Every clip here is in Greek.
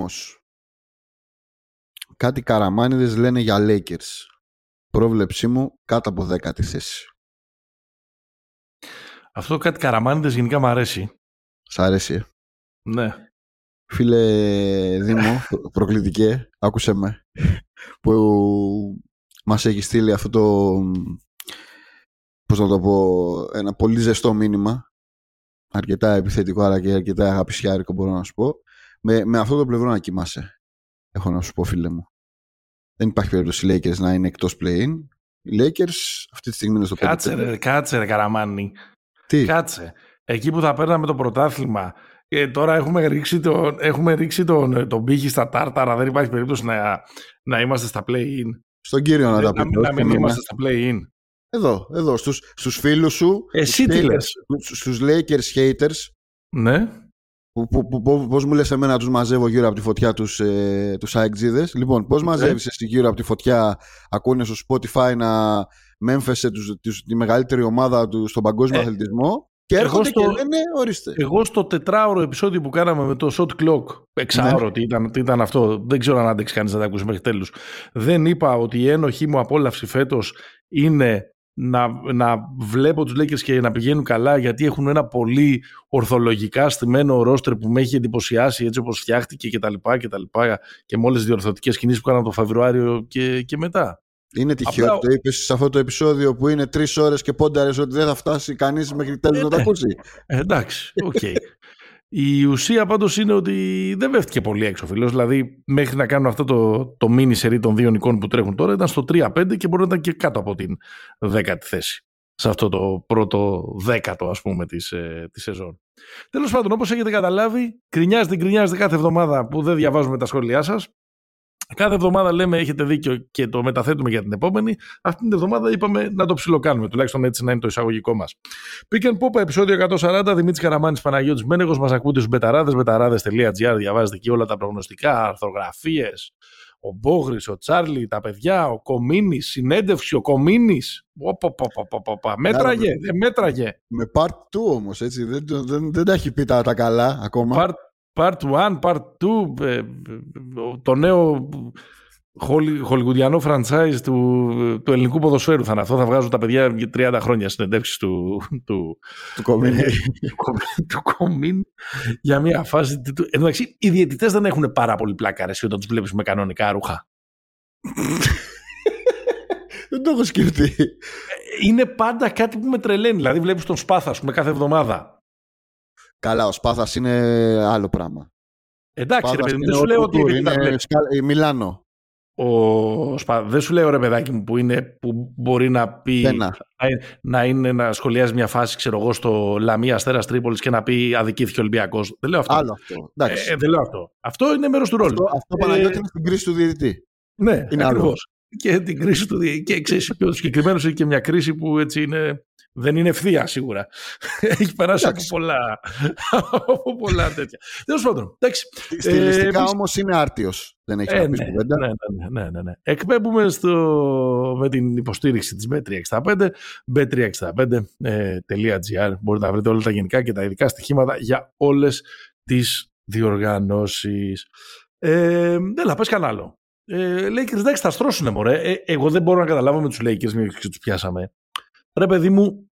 Λέει ο Δήμος. Κάτι καραμάνιδες λένε για Lakers. Πρόβλεψή μου κάτω από δέκατη θέση. Αυτό κάτι καραμάνιδες γενικά μου αρέσει. Σ' αρέσει. ε; Ναι. Φίλε Δήμο, προκλητικέ, άκουσε με, που μας έχει στείλει αυτό το, πώς να το πω, ένα πολύ ζεστό μήνυμα, αρκετά επιθετικό αλλά και αρκετά αγαπησιάρικο μπορώ να σου πω, με, με αυτό το πλευρό να κοιμάσαι, έχω να σου πω φίλε μου. Δεν υπάρχει περίπτωση οι Lakers να είναι εκτός play-in. Οι Lakers αυτή τη στιγμή είναι στο 5 Κάτσε ρε, κάτσε ρε καραμάνι. Τι, Κάτσε. Εκεί που θα παίρναμε το πρωτάθλημα και τώρα έχουμε ρίξει τον, έχουμε ρίξει τον, τον πύχη στα τάρταρα. Δεν υπάρχει περίπτωση να, να είμαστε στα play-in. στον κύριο να τα να, πούμε. να όχι μην εμένα. είμαστε στα play-in. Εδώ, εδώ, στους, στους φίλους σου, Εσύ στους τι haters, λες; στους- στους Lakers haters, Ναι. Που, που, που, που- πώς μου λες εμένα να τους μαζεύω γύρω από τη φωτιά τους, ε, τους αεξίδες; Λοιπόν, πώς μαζεύεις εσύ γύρω από τη φωτιά, ακούνε στο Spotify να με έμφεσε τους, τους, τη μεγαλύτερη ομάδα του στον παγκόσμιο Ε, αθλητισμό και εγώ έρχονται στο- και λένε, ορίστε. Εγώ στο τετράωρο επεισόδιο που κάναμε με το shot clock, εξάωρο, τι, ήταν, τι ήταν αυτό, δεν ξέρω αν άντεξε κανείς να τα ακούσει μέχρι τέλους. Δεν είπα ότι η ένοχή μου απόλαυση φέτος είναι να, να βλέπω τους Lakers και να πηγαίνουν καλά γιατί έχουν ένα πολύ ορθολογικά στημένο ρόστερ που με έχει εντυπωσιάσει έτσι όπως φτιάχτηκε και τα λοιπά και τα λοιπά και με όλες τις διορθωτικές κινήσεις που κάναμε το Φεβρουάριο και, και μετά. Είναι τυχαίο Απλά- ότι το είπες σε αυτό το επεισόδιο που είναι τρεις ώρες και πόνταρες ότι δεν θα φτάσει κανείς μέχρι τέλους Ε, να το ναι. ακούσει. Ε, εντάξει, οκ. Η ουσία πάντως είναι ότι δεν έπεφτε πολύ έξω ο φίλος. Δηλαδή, μέχρι να κάνουν αυτό το, το mini σερί των δύο νικών που τρέχουν τώρα, ήταν στο 3-5 και μπορεί να ήταν και κάτω από την δέκατη θέση. Σε αυτό το πρώτο δέκατο, ας πούμε, της ε, της σεζόν. Τέλος πάντων, όπως έχετε καταλάβει, κρινιάζετε, κρινιάζετε κάθε εβδομάδα που δεν διαβάζουμε τα σχόλιά σας. Κάθε εβδομάδα λέμε έχετε δίκιο και το μεταθέτουμε για την επόμενη. Αυτή την εβδομάδα είπαμε να το ψιλοκάνουμε, τουλάχιστον έτσι να είναι το εισαγωγικό μας. Pick and Pop, επεισόδιο 140, Δημήτρης Καραμάνης Παναγιώτης Μένεγος. Μας ακούτε στους μπεταράδες, μπεταράδε.gr. Διαβάζετε εκεί όλα τα προγνωστικά, αρθρογραφίες. Ο Μπόγρης, ο Τσάρλι, τα παιδιά, ο Κομίνης, συνέντευξη, ο Κομίνης. Μέτραγε, δεν μέτραγε. Με part 2 όμως, έτσι, δεν, το- δεν, δεν τα έχει πει τα, τα καλά ακόμα. Part, part 1, part 2, ε, ε, το νέο χολι- χολιγουδιανό franchise του, του ελληνικού ποδοσφαίρου θα είναι αυτό. Θα βγάζουν τα παιδιά για 30 χρόνια συνεντεύξεις του, του, του κομμίνι. του Κομίν- του Κομίν για μια φάση. του- Εν τω μεταξύ, οι διαιτητές δεν έχουν πάρα πολύ πλάκα ρε, εσύ, όταν τους βλέπεις με κανονικά ρούχα. δεν το έχω σκεφτεί. Είναι πάντα κάτι που με τρελαίνει. Δηλαδή, βλέπεις τον Σπάθα σου με κάθε εβδομάδα. Καλά, ο Σπάθας είναι άλλο πράγμα. Εντάξει, ρε Σπάθας παιδί, είναι δεν σου ο λέω ότι Τουτούρ, επειδή τα είναι βλέπεις. Σκα- ε, Μιλάνο. Ο Σπα... Δεν σου λέω ρε παιδάκι μου που, είναι, που μπορεί να πει Ένα. να, να είναι να σχολιάζει μια φάση, ξέρω εγώ, στο Λαμία Αστέρας Τρίπολης και να πει αδικήθηκε ο Ολυμπιακός. Δεν λέω αυτό. Άλλο αυτό. Εντάξει. Ε, δεν λέω αυτό. Αυτό είναι μέρος του ρόλου. αυτό, αυτό Ε, Παναγιώτη είναι στην κρίση του διαιτητή. Ναι, Είναι ακριβώς. άλλο. Και την κρίση του. δι- Και ξέρεις, και ο συγκεκριμένος έχει και μια κρίση που έτσι είναι. Δεν είναι ευθεία σίγουρα. Έχει περάσει από Εντάξει. πολλά, από πολλά τέτοια. Τέλος πάντων. Εντάξει. Στιλιστικά εμείς- όμως είναι άρτιος. Δεν έχει Ε, να πεις ναι, κουβέντα. ναι, ναι, ναι, ναι, ναι. Εκπέμπουμε στο, με την υποστήριξη της Bet365, bet365.gr. Μπορείτε να βρείτε όλα τα γενικά και τα ειδικά στοιχήματα για όλες τις διοργανώσεις. Ε, έλα, πες κανένα άλλο. Ε, Lakers, εντάξει, θα στρώσουνε, μωρέ. Ε, εγώ δεν μπορώ να καταλάβω με τους Lakers, μια και τους πιάσαμε. Ρε παιδί μου,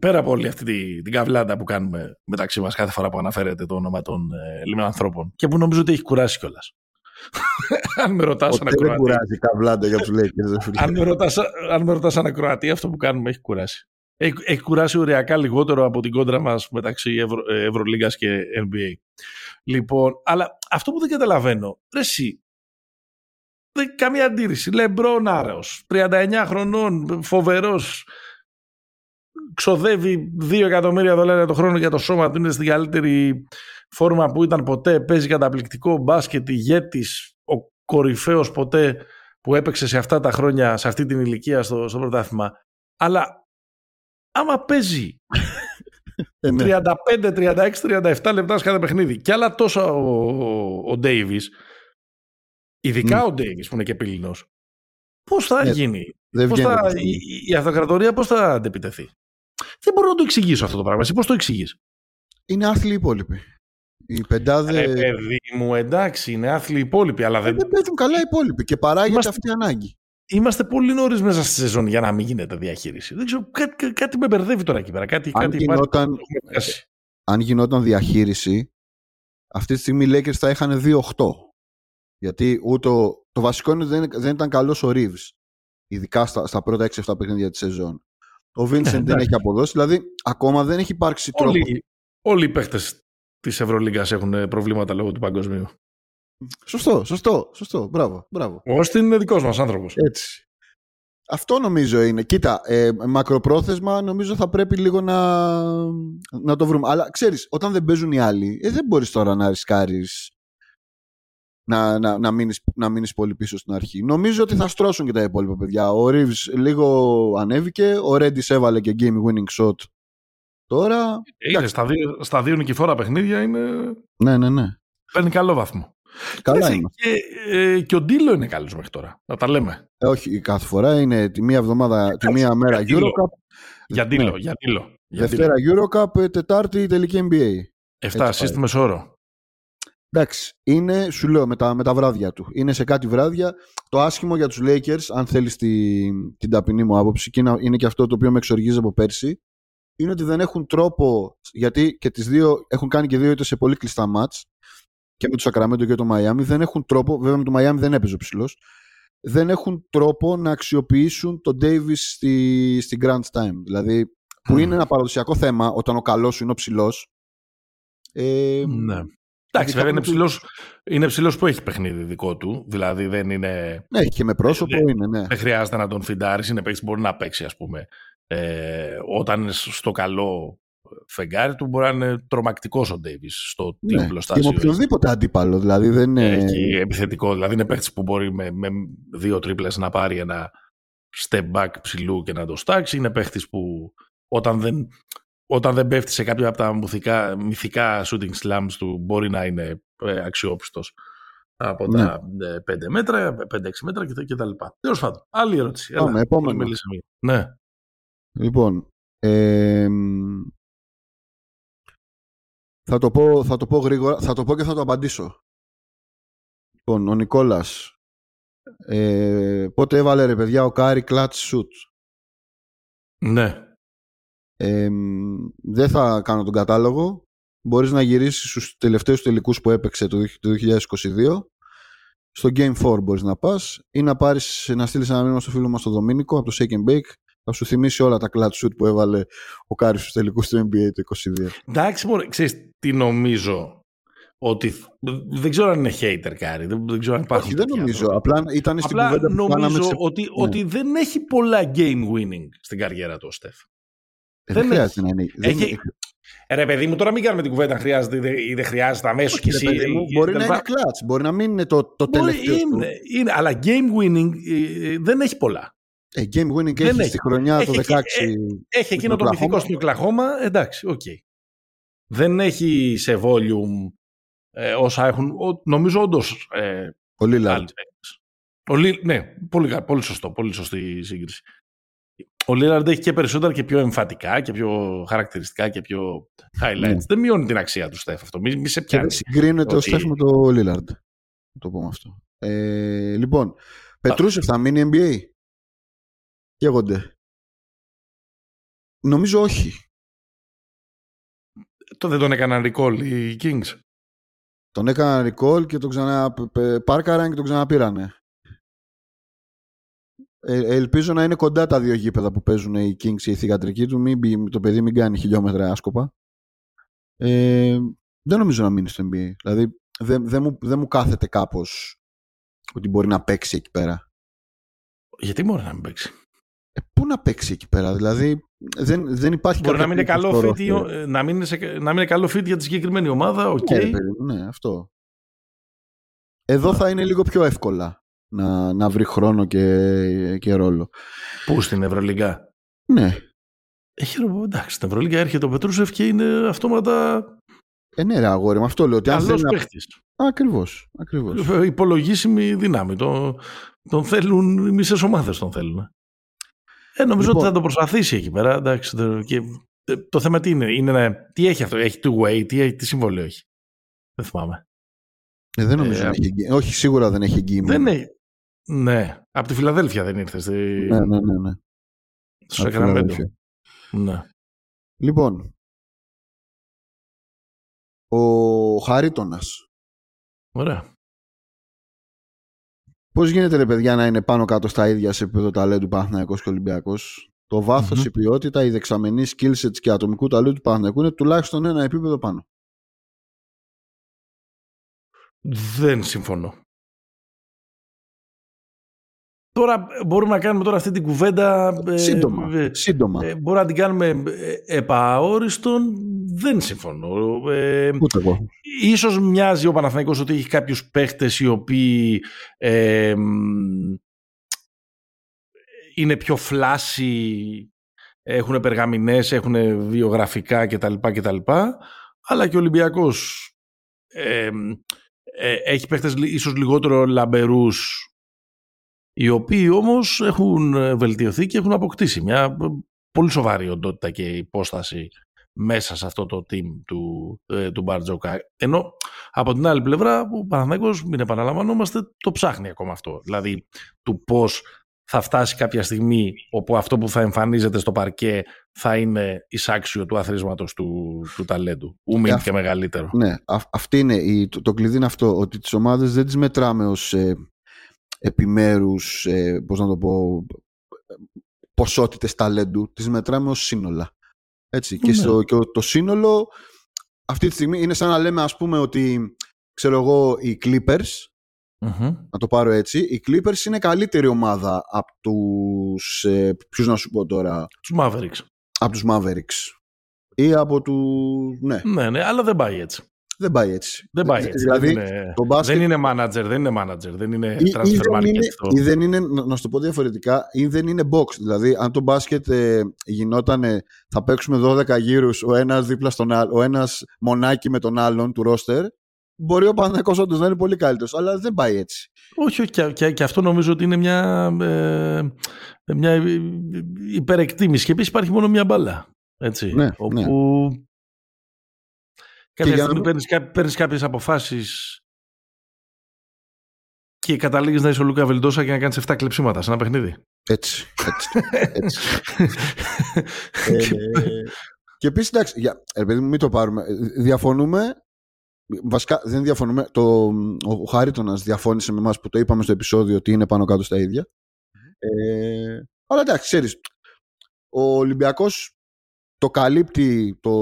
πέρα από όλη αυτή τη, την καβλάντα που κάνουμε μεταξύ μας κάθε φορά που αναφέρεται το όνομα των ε, λιμνανθρώπων και που νομίζω ότι έχει κουράσει κιόλας. αν με ρωτάς σαν Ποτέ δεν ακροατή, κουράζει καβλάντα για τους Lakers. ρε φίλε. αν με ρωτάς, αν με ρωτάς σαν ακροατή, αυτό που κάνουμε έχει κουράσει. Έχει, έχει κουράσει οριακά λιγότερο από την κόντρα μας μεταξύ Ευρω, ε, Ευρωλίγκας και NBA. Λοιπόν, αλλά αυτό που δεν καταλαβαίνω, ρε εσύ, δεν καμία αντίρρηση. Λεμπρόν άρεος, 39 χρονών, φοβερός, ξοδεύει 2 εκατομμύρια δολάρια το χρόνο για το σώμα του, είναι στην καλύτερη φόρμα που ήταν ποτέ, παίζει καταπληκτικό μπάσκετ, ηγέτης, ο κορυφαίος ποτέ που έπαιξε σε αυτά τα χρόνια, σε αυτή την ηλικία στο, στο πρωτάθλημα. Αλλά άμα παίζει Ε, ναι. 35, 36, 37 λεπτά σε κάθε παιχνίδι και άλλα τόσα ο, ο, ο Davis, ειδικά ο Davis που είναι και πύληνος, πώς θα Ναι, γίνει, Δεν πώς βγαίνει. θα, το η, πιστεύω. η αυτοκρατορία πώς θα αντεπιτεθεί; Δεν μπορώ να το εξηγήσω αυτό το πράγμα. Εσύ πώς το εξηγείς; Είναι άθλοι οι υπόλοιποι. Οι πεντάδε. Ε, παιδί μου, εντάξει, είναι άθλοι υπόλοιποι, αλλά δεν. Δεν παίζουν καλά οι υπόλοιποι και παράγεται Είμαστε- αυτή η ανάγκη. Είμαστε πολύ νωρίς μέσα στη σεζόν για να μην γίνεται διαχείριση. Δεν ξέρω, κάτι, κάτι με μπερδεύει τώρα εκεί πέρα. Κάτι, Αν κάτι γινόταν- υπάρχει που έχουμε πιάσει. Αν γινόταν διαχείριση, αυτή τη στιγμή οι Lakers θα είχαν 2-8. Γιατί ούτε ο- το βασικό είναι ότι δεν, δεν ήταν καλός ο Reeves. Ειδικά στα, στα πρώτα 6-7 παιχνίδια της σεζόν. Ο Vincent δεν Ναι, εντάξει. έχει αποδώσει. Δηλαδή, ακόμα δεν έχει υπάρξει τρόπο. Όλοι, όλοι οι παίχτε της Ευρωλίγκας έχουν ε, προβλήματα λόγω του παγκοσμίου. Σωστό, σωστό, σωστό. Μπράβο, μπράβο. Ο Όστιν είναι δικός μας άνθρωπος. Έτσι. Αυτό νομίζω είναι. Κοίτα, ε, μακροπρόθεσμα νομίζω θα πρέπει λίγο να, να το βρούμε. Αλλά ξέρεις, όταν δεν παίζουν οι άλλοι, ε, δεν μπορείς τώρα να ρισκάρεις να, να, να, μείνεις, να μείνεις πολύ πίσω στην αρχή. Νομίζω ότι θα στρώσουν και τα υπόλοιπα παιδιά. Ο Reeves λίγο ανέβηκε, ο Redis έβαλε και game winning shot τώρα. Είναι στα δύο, στα δύο νικηφόρα παιχνίδια είναι, Ναι, ναι, ναι. παίρνει καλό βαθμό. Καλά Εντάξει, είναι. Και, ε, και ο Ντίλο είναι καλός μέχρι τώρα. Να τα λέμε. Ε, όχι, κάθε φορά είναι τη μία εβδομάδα, τη μία μέρα για Ντίλο. Eurocup, Για Ντίλο. Ναι. Για Ντίλο. Για Δευτέρα Eurocup, ε, Τετάρτη η τελική NBA. 7 πάει. assist μεσόωρο. Εντάξει, είναι, σου λέω, με τα, με τα βράδια του. Είναι σε κάτι βράδια. Το άσχημο για τους Lakers, αν θέλεις τη, την ταπεινή μου άποψη, και είναι, είναι και αυτό το οποίο με εξοργίζει από πέρσι, είναι ότι δεν έχουν τρόπο, γιατί και τις δύο έχουν κάνει και δύο είτε σε πολύ κλειστά μάτς, και με το Sacramento και το Miami, δεν έχουν τρόπο, βέβαια με το Miami δεν έπαιζε ο ψηλός, δεν έχουν τρόπο να αξιοποιήσουν τον Davis στη, στη Grand Time. Δηλαδή, που Μμμ. είναι ένα παραδοσιακό θέμα όταν ο καλός σου είναι ο ψηλός. Ε, Ναι. Εντάξει, Ειδικά βέβαια είναι με τους- ψηλός, είναι ψηλός που έχει παιχνίδι δικό του. Δηλαδή δεν είναι. Ναι, έχει και με πρόσωπο, Ε, είναι, ναι. Δεν χρειάζεται να τον φιντάρεις. Είναι παίκτης που μπορεί να παίξει, ας πούμε. Ε, όταν είναι στο καλό φεγγάρι του, μπορεί να είναι τρομακτικός ο Ντέιβις στο team Ναι, και με πλωστάσιο. οποιονδήποτε αντίπαλο. Δηλαδή δεν είναι. Έχει επιθετικό. Δηλαδή είναι παίκτης που μπορεί με, με δύο τρίπλες να πάρει ένα step back ψηλού και να το στάξει. Είναι παίκτης που όταν δεν, όταν δεν πέφτει σε κάποια από τα μυθικά, μυθικά shooting slams του μπορεί να είναι ε, αξιόπιστος από Ναι. τα 5 μέτρα, 5-6 μέτρα και, τα- και τα λοιπά. Τέλος πάντων, άλλη ερώτηση. Πάμε, Έλα, επόμενο. μιλήσαμε. Ναι. Λοιπόν. ε, μ, θα, το πω, θα το πω γρήγορα. Θα το πω και θα το απαντήσω. Λοιπόν, ο Νικόλας. Ε, πότε έβαλε ρε παιδιά ο Κάρι clutch shoot. Ναι. Ε, μ, δεν θα κάνω τον κατάλογο. Μπορείς να γυρίσεις στους τελευταίους τελικούς που έπαιξε το, το 2022. Στο Game 4 μπορείς να πας ή να, πάρεις, να στείλεις ένα μήνυμα στο φίλο μας τον Δομήνικο από το Shake and Bake. Θα σου θυμίσει όλα τα clutch shoot που έβαλε ο Κάρι στους τελικούς του NBA το 2022. Εντάξει, μωρέ, ξέρεις τι νομίζω. Ότι δεν ξέρω αν είναι hater Κάρι. Δεν, δεν ξέρω αν υπάρχουν. Όχι, δεν τέτοιοι νομίζω. άνθρωποι. Απλά ήταν στην Απλά κουβέντα που κάναμε νομίζω σε... ότι, Ναι. ότι δεν έχει πολλά game winning στην καριέρα του ο Στεφ. Ε, δεν δεν χρειάζεται να είναι. δεν Έχει- είναι- Ε, Ρε παιδί μου, τώρα μην κάνουμε την κουβέντα αν χρειάζεται ή δεν- ή δεν χρειάζεται αμέσως κι Όχι, εσύ. ρε παιδί μου, ή- μπορεί τα να λοιπά. είναι clutch, μπορεί να μην είναι το, το Μπορεί, τελευταίο. του. είναι, είναι, αλλά game winning ε, δεν έχει πολλά. Ε, game winning Δεν έχεις έχει. στη χρονιά το Έχει 16. εκεί- Έχει εκείνο το Οκλαχώμα. μυθικό στην Οκλαχώμα, εντάξει, οκ. Δεν έχει σε volume ε, όσα έχουν, ο- νομίζω όντως ε, Ο Lillard. άλλοι παίκτες. Ο Λί- ναι, πολύ, κα- πολύ σωστό, πολύ σωστή η σύγκριση. Ο Λίλαρντ έχει και περισσότερα και πιο εμφατικά και πιο χαρακτηριστικά και πιο highlights. Ναι. Δεν μειώνει την αξία του Στεφ αυτό. Μη, μη σε Και πιάνει. δεν συγκρίνεται ο Ότι- Στεφ με το Lillard. Να το πούμε αυτό. Ε, λοιπόν, Πετρούσεφ θα μείνει NBA. Καίγονται. Νομίζω όχι. Το δεν τον έκαναν recall οι Kings. Τον έκαναν recall και τον ξανα... π- π- πάρκαραν και τον ξαναπήρανε. Ε, ελπίζω να είναι κοντά τα δύο γήπεδα που παίζουν οι Kings και η θηγατρική του. Μην, μπει- το παιδί μην κάνει χιλιόμετρα άσκοπα. Ε, δεν νομίζω να μείνει στο NBA. Δηλαδή δεν, δεν, μου, δεν μου κάθεται κάπως ότι μπορεί να παίξει εκεί πέρα. Γιατί μπορεί να μην παίξει; Ε, πού να παίξει εκεί πέρα, δηλαδή δεν, δεν υπάρχει Μπορεί να κάποια μην, είναι καλό στο fit, roster. ε, να, μην είναι σε- να μην είναι καλό fit για τη συγκεκριμένη ομάδα, οκ. Ναι, ρε παιδί μου, ναι, αυτό. Εδώ θα είναι λίγο πιο εύκολα να, να βρει χρόνο και, και ρόλο. Πού στην Ευρωλίγκα; Ναι, Έχει ρο- εντάξει, στην Ευρωλίγκα έρχεται ο Πετρούσεφ και είναι αυτόματα ε, ναι ρε αγόρι, με αυτό λέω. Ότι αν καλός θέλει να... παίχτη. Ακριβώς, ακριβώς. Υπολογίσιμη δύναμη. Τον, τον θέλουν, οι μισές ομάδες τον θέλουν. Ε, νομίζω Λοιπόν. ότι θα το προσπαθήσει εκεί πέρα. Εντάξει, το, και, ε, το θέμα τι είναι, είναι να- τι έχει αυτό, έχει two way, τι, τι συμβόλαιο έχει. Δεν θυμάμαι. Ε, δεν νομίζω ε, να έχει εγγύη. Όχι, σίγουρα δεν έχει εγγύη. Δεν έχει. Ναι. Από τη Φιλαδέλφια δεν ήρθες. Στη... Ναι, ναι, ναι. ναι. Στο Σακραμέντο. Ναι. Λοιπόν, ο Χαρίτονας. Ωραία. Πώς γίνεται, ρε παιδιά, να είναι πάνω κάτω στα ίδια σε επίπεδο ταλέντου Παναθυναϊκό και Ολυμπιακός; Το βαθο η ποιότητα, η δεξαμενή skill sets και ατομικού ταλέντου του Παναθηναϊκού είναι τουλάχιστον ένα επίπεδο πάνω. Δεν συμφωνώ. Τώρα μπορούμε να κάνουμε τώρα αυτή την κουβέντα. Ε, σύντομα. Ε, σύντομα. Ε, μπορούμε να την κάνουμε ε, επαόριστον. Δεν συμφωνώ. Ε, Ούτε εγώ. Ίσως μοιάζει ο Παναθηναϊκός ότι έχει κάποιους παίχτες οι οποίοι ε, είναι πιο φλάσι, έχουν περγαμηνές, έχουν βιογραφικά κτλ. κτλ αλλά και ο Ολυμπιακός ε, έχει παίχτες ίσως λιγότερο λαμπερούς οι οποίοι όμως έχουν βελτιωθεί και έχουν αποκτήσει μια πολύ σοβαρή οντότητα και υπόσταση μέσα σε αυτό το team του, ε, του Μπαρτζόκα. Ενώ από την άλλη πλευρά ο Παναθηναϊκός, μην επαναλαμβανόμαστε, το ψάχνει ακόμα αυτό. Δηλαδή του πώς θα φτάσει κάποια στιγμή όπου αυτό που θα εμφανίζεται στο παρκέ θα είναι εισάξιο του αθροίσματος του, του ταλέντου. Ούμιν και μεγαλύτερο. Ναι, αυτή είναι η, το, το κλειδί είναι αυτό, ότι τις ομάδες δεν τις μετράμε ως ε, επιμέρους, ε, πώς να το πω, ποσότητες ταλέντου, τις μετράμε ως σύνολα. Έτσι. Και, ναι. στο, και το σύνολο αυτή τη στιγμή είναι σαν να λέμε ας πούμε ότι ξέρω εγώ οι Clippers να το πάρω έτσι οι Clippers είναι καλύτερη ομάδα από τους ε, ποιους να σου πω τώρα; Τους Mavericks από τους Mavericks ή από τους ναι. ναι ναι αλλά δεν πάει έτσι δεν πάει έτσι. Δεν πάει έτσι. Δηλαδή, δεν, είναι, το μπάσκετ... δεν είναι manager, δεν είναι manager, δεν είναι ή, transfer ή δεν market. Είναι, ή δεν είναι, να σου το πω διαφορετικά, ή δεν είναι box. Δηλαδή, αν το μπάσκετ ε, γινόταν, θα παίξουμε 12 γύρους, ο ένας δίπλα στον άλλο, ο ένας μονάκι με τον άλλον του ρόστερ, μπορεί ο Παναθηναϊκός όντως να είναι πολύ καλύτερος, αλλά δεν πάει έτσι. Όχι, όχι και, και, και αυτό νομίζω ότι είναι μια, ε, μια υπερεκτίμηση. Και επίσης υπάρχει μόνο μια μπάλα. Έτσι, ναι, όπου ναι. Κάποια στιγμή παίρνεις, παίρνεις κάποιες αποφάσεις και καταλήγεις να είσαι ο Λούκα Βελντόσα και να κάνεις 7 κλεψίματα σε ένα παιχνίδι. Έτσι. έτσι, έτσι. ε, και επίσης, εντάξει, για, επειδή μην το πάρουμε. Διαφωνούμε. Βασικά δεν διαφωνούμε. Το, ο Χάριτονας διαφώνησε με εμάς που το είπαμε στο επεισόδιο ότι είναι πάνω κάτω στα ίδια. Ε, αλλά εντάξει, ξέρεις. Ο Ολυμπιακός το καλύπτει το,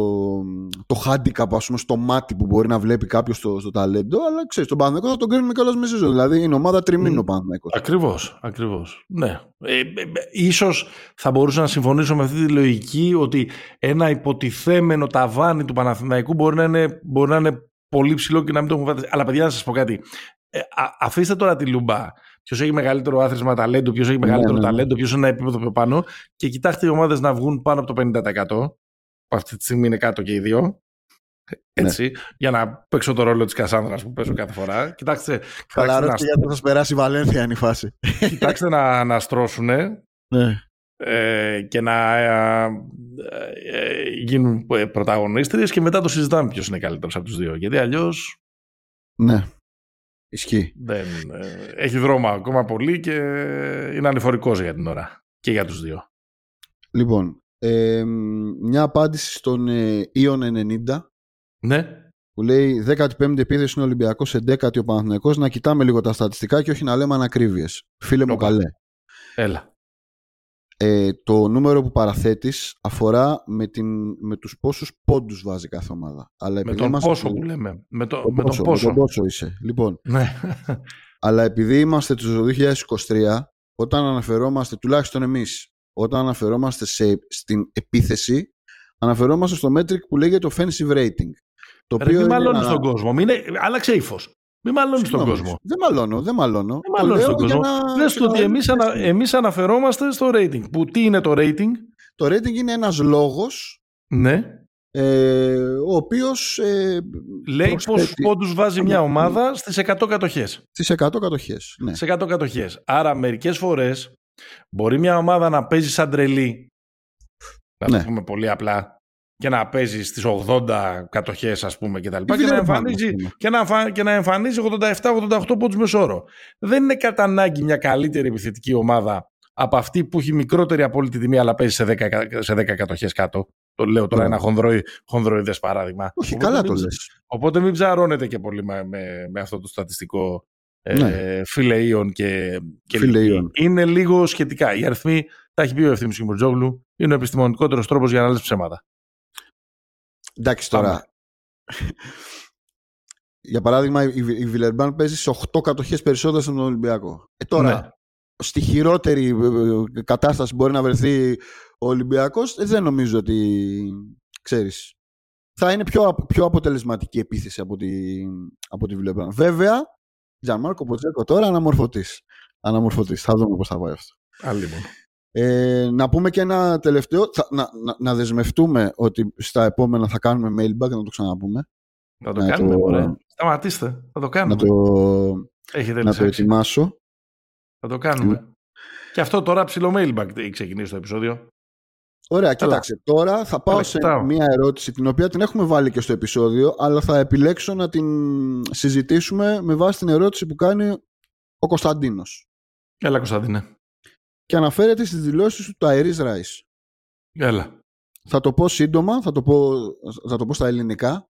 το handicap ας πούμε, στο μάτι που μπορεί να βλέπει κάποιος στο, στο ταλέντο, αλλά ξέρεις, τον Παναθηναϊκό θα τον κρίνουμε κιόλας με ζώο. Δηλαδή είναι ομάδα τριμήνου ο Παναθηναϊκός. Ακριβώς, ακριβώς. Ναι. Ε, ε, ε, ίσως θα μπορούσα να συμφωνήσω με αυτή τη λογική ότι ένα υποτιθέμενο ταβάνι του Παναθηναϊκού μπορεί να είναι, μπορεί να είναι πολύ ψηλό και να μην το έχουμε φανταστεί. Αλλά παιδιά, να σας πω κάτι. Ε, αφήστε τώρα τη λουμπά ποιος έχει μεγαλύτερο άθροισμα ταλέντου, ποιος έχει μεγαλύτερο ναι, ναι. ταλέντο, ποιος είναι ένα επίπεδο πιο πάνω. Και κοιτάξτε οι ομάδες να βγουν πάνω από το 50%. Που αυτή τη στιγμή είναι κάτω και οι δύο. Ναι. Έτσι, για να παίξω το ρόλο της Κασάνδρας που παίζω κάθε φορά. Κοιτάξτε. Καλά, να... γιατί θα σας περάσει η Βαλένθια είναι η φάση. Κοιτάξτε να, να στρώσουν. Ναι. Ε, και να ε, ε, γίνουν πρωταγωνίστριες και μετά το συζητάμε ποιος είναι καλύτερος από τους δύο γιατί αλλιώς ναι Ισχύει. Δεν, ε, έχει δρόμο ακόμα πολύ και είναι ανηφορικός για την ώρα. Και για τους δύο. Λοιπόν, ε, μια απάντηση στον ε, Ιον 90. Ναι. Που λέει 15η επίθεση είναι Ολυμπιακός, 11η ο Παναθηναϊκός. Να κοιτάμε λίγο τα στατιστικά και όχι να λέμε ανακρίβειες. Φίλε μου, καλέ. Έλα ε, το νούμερο που παραθέτεις αφορά με, την, με τους πόσους πόντους βάζει κάθε ομάδα. Αλλά με τον πόσο που λέμε. Με, το, με πόσο, τον πόσο. Με τον πόσο είσαι. Λοιπόν, ναι. αλλά επειδή είμαστε το 2023, όταν αναφερόμαστε, τουλάχιστον εμείς, όταν αναφερόμαστε σε, στην επίθεση, αναφερόμαστε στο metric που λέγεται offensive rating. Το οποίο Ρε, μάλλον ένα... στον κόσμο. Μην είναι... Άλλαξε ύφος. Μην μαλώνεις τον κόσμο. Δεν μαλώνω, δεν μαλώνω. Δεν μαλώνεις τον κόσμο. Να... Λες ότι εμείς, ανα... εμείς αναφερόμαστε στο rating. Που τι είναι το rating? Το rating είναι ένας λόγος ναι. ε, ο οποίος ε, λέει προσθέτει... πόσους πόντους βάζει μια ομάδα στις 100 κατοχές. Στις 100 κατοχές, ναι. Στις 100 κατοχές. Άρα μερικές φορές μπορεί μια ομάδα να παίζει σαν τρελή. Να το ναι. πούμε πολύ απλά. Και να παίζεις στι 80 κατοχές, ας πούμε, και τα λοιπά, και, να εμφανίζει, και, να, και να εμφανίζει 87-88 πόντους μεσόρο. Δεν είναι κατά ανάγκη μια καλύτερη επιθετική ομάδα από αυτή που έχει μικρότερη απόλυτη τιμή, αλλά παίζει σε 10, σε 10 κατοχές κάτω. Το λέω τώρα ένα χονδροειδέ παράδειγμα. Όχι, καλά το λες. Οπότε μην ψαρώνετε και πολύ με, με, αυτό το στατιστικό ε, ναι. φιλεΐων και, και Είναι λίγο σχετικά. Οι αριθμοί, τα έχει πει ο Ευθύμης Κιμπουρτζόγλου, είναι ο επιστημονικότερος τρόπος για να λες ψέματα. Εντάξει τώρα. Για παράδειγμα, η Βιλερμπάν παίζει σε 8 κατοχές περισσότερε από τον Ολυμπιακό. Ε, τώρα, ναι. στη χειρότερη ε, κατάσταση μπορεί να βρεθεί ο Ολυμπιακός, ε, δεν νομίζω ότι. ξέρεις, θα είναι πιο, πιο αποτελεσματική επίθεση από τη, από τη Βιλερμπάν. Βέβαια, Τζανμάρκο Ποτζέκο τώρα αναμορφωτής. Αναμορφωτής. Θα δούμε πώς θα πάει αυτό. Άλλη μόνο. Ε, να πούμε και ένα τελευταίο, να, να, να, δεσμευτούμε ότι στα επόμενα θα κάνουμε mailbag, να το ξαναπούμε. Να το κάνουμε, το, Σταματήστε, θα το κάνουμε. Να το, Έχετε να το ετοιμάσω. Θα το κάνουμε. Και αυτό τώρα ψηλό mailbag έχει ξεκινήσει το επεισόδιο. Ωραία, κοίταξε. Τώρα θα πάω σε μια ερώτηση την οποία την έχουμε βάλει και στο επεισόδιο, αλλά θα επιλέξω να την συζητήσουμε με βάση την ερώτηση που κάνει ο Κωνσταντίνος. Έλα Κωνσταντίνε και αναφέρεται στις δηλώσεις του Ταϊρής Ράις. Έλα. Θα το πω σύντομα, θα το πω, θα το πω στα ελληνικά.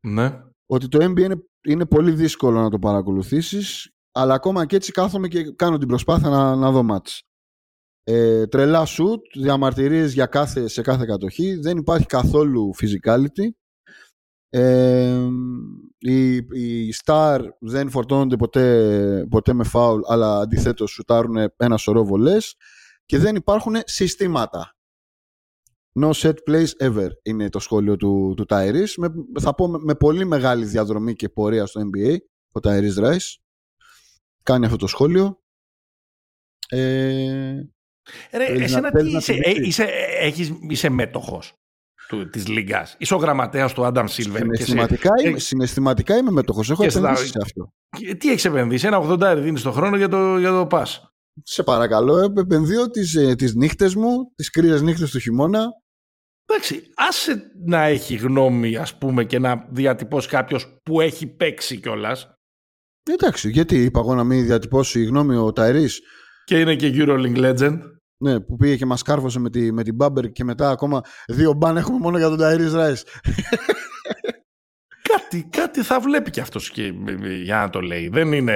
Ναι. Ότι το NBA είναι, είναι πολύ δύσκολο να το παρακολουθήσεις, αλλά ακόμα και έτσι κάθομαι και κάνω την προσπάθεια να, να δω μάτς. Ε, τρελά σουτ, διαμαρτυρίες για κάθε, σε κάθε κατοχή, δεν υπάρχει καθόλου physicality. Ε, οι, οι Star δεν φορτώνονται ποτέ, ποτέ με φάουλ, αλλά αντιθέτως σουτάρουν ένα σωρό βολές και δεν υπάρχουν συστήματα. No set plays ever είναι το σχόλιο του, του Tyrese. Με, θα πω με, πολύ μεγάλη διαδρομή και πορεία στο NBA ο Tyrese Rice. Κάνει αυτό το σχόλιο. Ε, Ρε, εσένα τι είσαι, ε, είσαι, έχεις, είσαι μέτοχος του, της Λίγκας. Είσαι ο γραμματέας του Άνταμ Σίλβερ. Συναισθηματικά, και είμαι, συναισθηματικά είμαι μετοχός. Έχω επενδύσει σε αυτό. Τι έχεις επενδύσει, ένα 80 δίνεις το χρόνο για το, για το πας. Σε παρακαλώ, επενδύω τις, ε, τις νύχτες μου, τις κρύες νύχτες του χειμώνα. Εντάξει, άσε να έχει γνώμη ας πούμε και να διατυπώσει κάποιος που έχει παίξει κιόλας. Εντάξει, γιατί είπα εγώ να μην διατυπώσει γνώμη ο Ταϊρής. Και είναι και EuroLink Legend. Ναι, που πήγε και μας κάρφωσε με, τη, με την Μπάμπερ και μετά ακόμα δύο μπαν έχουμε μόνο για τον Ταϊρή Ράις. κάτι, κάτι θα βλέπει και αυτός για να το λέει. Δεν, είναι,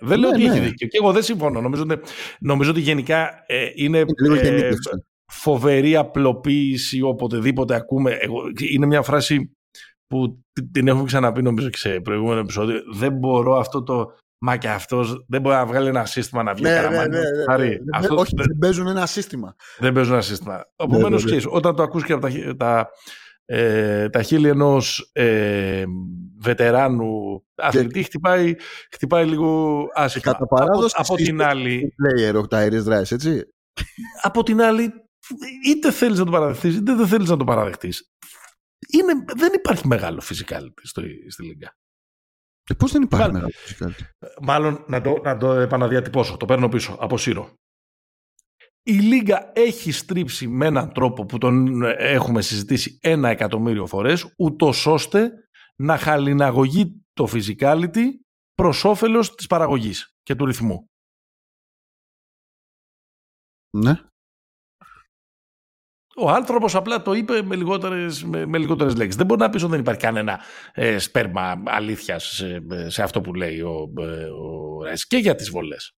δεν λέω ναι, ότι ναι. έχει δίκιο. Και εγώ δεν συμφωνώ. Νομίζω, ότι, νομίζω ότι γενικά ε, είναι, ε, φοβερή απλοποίηση οποτεδήποτε ακούμε. Εγώ, είναι μια φράση που την έχουμε ξαναπεί νομίζω και σε προηγούμενο επεισόδιο. Δεν μπορώ αυτό το Μα και αυτός δεν μπορεί να βγάλει ένα σύστημα να βγει ναι, ναι, ναι, ναι, ναι. Αυτό, Όχι, δεν παίζουν ένα σύστημα. Δεν παίζουν ένα σύστημα. Επομένως, ναι, ναι, όταν το ακούς και από τα, τα, ε, τα χείλη ενός ε, βετεράνου αθλητή, χτυπάει, χτυπάει λίγο άσχημα. Κατά παράδοση, από, από την άλλη. Player, ο Tyrese έτσι. Από την άλλη, είτε θέλεις να το παραδεχτείς, είτε δεν θέλεις να το παραδεχτείς. δεν υπάρχει μεγάλο φυσικά στη Λίγκα. Ε, Πώς δεν υπάρχει Μάλλον, μεγάλο Μάλλον να το, να το επαναδιατυπώσω. Το παίρνω πίσω. Αποσύρω. Η Λίγκα έχει στρίψει με έναν τρόπο που τον έχουμε συζητήσει ένα εκατομμύριο φορές, ούτως ώστε να χαλιναγωγεί το physicality προς όφελος της παραγωγής και του ρυθμού. Ναι. Ο άνθρωπος απλά το είπε με λιγότερες με, με λιγότερες λέξεις. Δεν μπορεί να πεις ότι δεν υπάρχει κανένα ε, σπέρμα αλήθειας σε, σε, αυτό που λέει ο, ε, ο και για τις βολές.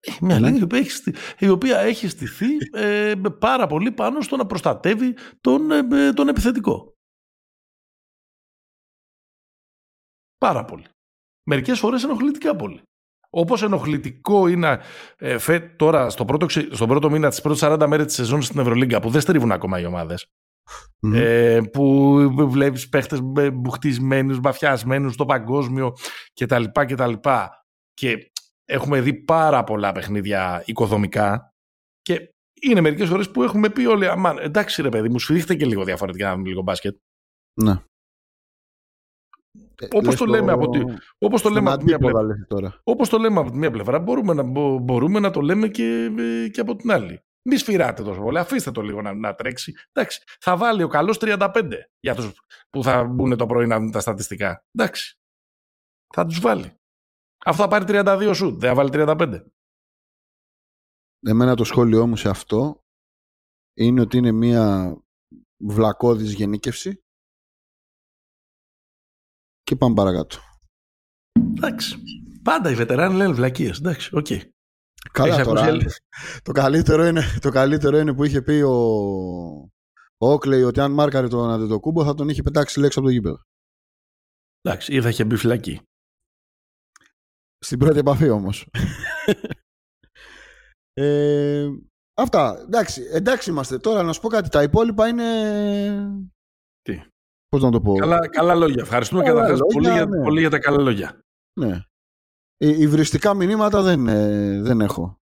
Ε, μια ναι. αλήθεια η οποία έχει στηθεί ε, πάρα πολύ πάνω στο να προστατεύει τον, ε, τον επιθετικό. Πάρα πολύ. Μερικές φορές ενοχλητικά πολύ. Όπως ενοχλητικό είναι ε, φε, τώρα στο πρώτο, στον πρώτο μήνα της πρώτης 40 μέρες της σεζόν στην Ευρωλίγκα που δεν στρίβουν ακόμα οι ομάδες. Ε, που βλέπεις παίχτες μπουχτισμένους, μπαφιασμένου στο παγκόσμιο κτλ. κτλ. Και έχουμε δει πάρα πολλά παιχνίδια οικοδομικά και είναι μερικές φορές που έχουμε πει όλοι, αμάν, εντάξει ρε παιδί μου, σφυρίχτε και λίγο διαφορετικά να δούμε λίγο μπάσκετ. Ναι. Ε, όπως το, λέμε από τη, όπως το λέμε από μια πλευρά. Όπως το λέμε από τη μία πλευρά, μπορούμε να, μπορούμε να το λέμε και, και από την άλλη. Μη σφυράτε τόσο πολύ. Αφήστε το λίγο να, να τρέξει. Εντάξει, θα βάλει ο καλός 35 για τους που θα μπουν το πρωί να δουν τα στατιστικά. Εντάξει. Θα τους βάλει. Αυτό θα πάρει 32 σου. Δεν θα βάλει 35. Εμένα το σχόλιο μου σε αυτό είναι ότι είναι μια βλακώδης γενίκευση και πάμε παρακάτω. Εντάξει. Πάντα οι βετεράνοι λένε βλακίες. Εντάξει, οκ. Okay. Καλά τώρα. Το καλύτερο, είναι, το καλύτερο είναι που είχε πει ο, ο Όκλεϊ ότι αν μάρκαρε τον Αντετοκούμπο θα τον είχε πετάξει έξω από το γήπεδο. Εντάξει, ή θα είχε μπει φυλακή. Στην πρώτη επαφή όμως. ε, αυτά. Εντάξει, εντάξει είμαστε. Τώρα να σου πω κάτι. Τα υπόλοιπα είναι. Τι. Πώς να το πω; Καλά, καλά λόγια. Ευχαριστούμε καταρχά πολύ, για, ναι. πολύ για τα καλά λόγια. Ναι. Ε, υβριστικά μηνύματα δεν, ε, δεν έχω.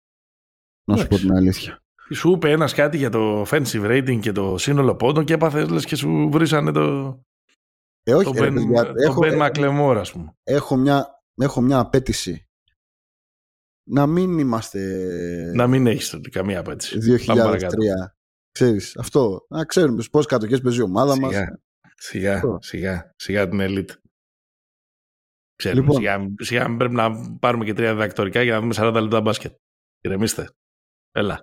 Να σου πω την αλήθεια. Σου είπε ένας κάτι για το offensive rating και το σύνολο πόντων και έπαθες λες και σου βρήσανε το. Ε, όχι, το Ben, έχω, ben ας πούμε. Έχω μια, έχω μια απέτηση. Να μην είμαστε. Να μην έχεις καμία απέτηση. 2003. Ξέρεις, αυτό. Να ξέρουμε πώς κατοχέ παίζει η ομάδα μας. Σιγά, σιγά, σιγά την elite. Ξέρουμε, λοιπόν. σιγά, σιγά πρέπει να πάρουμε και τρία διδακτορικά για να δούμε 40 λεπτά μπάσκετ. Ηρεμήστε. Έλα.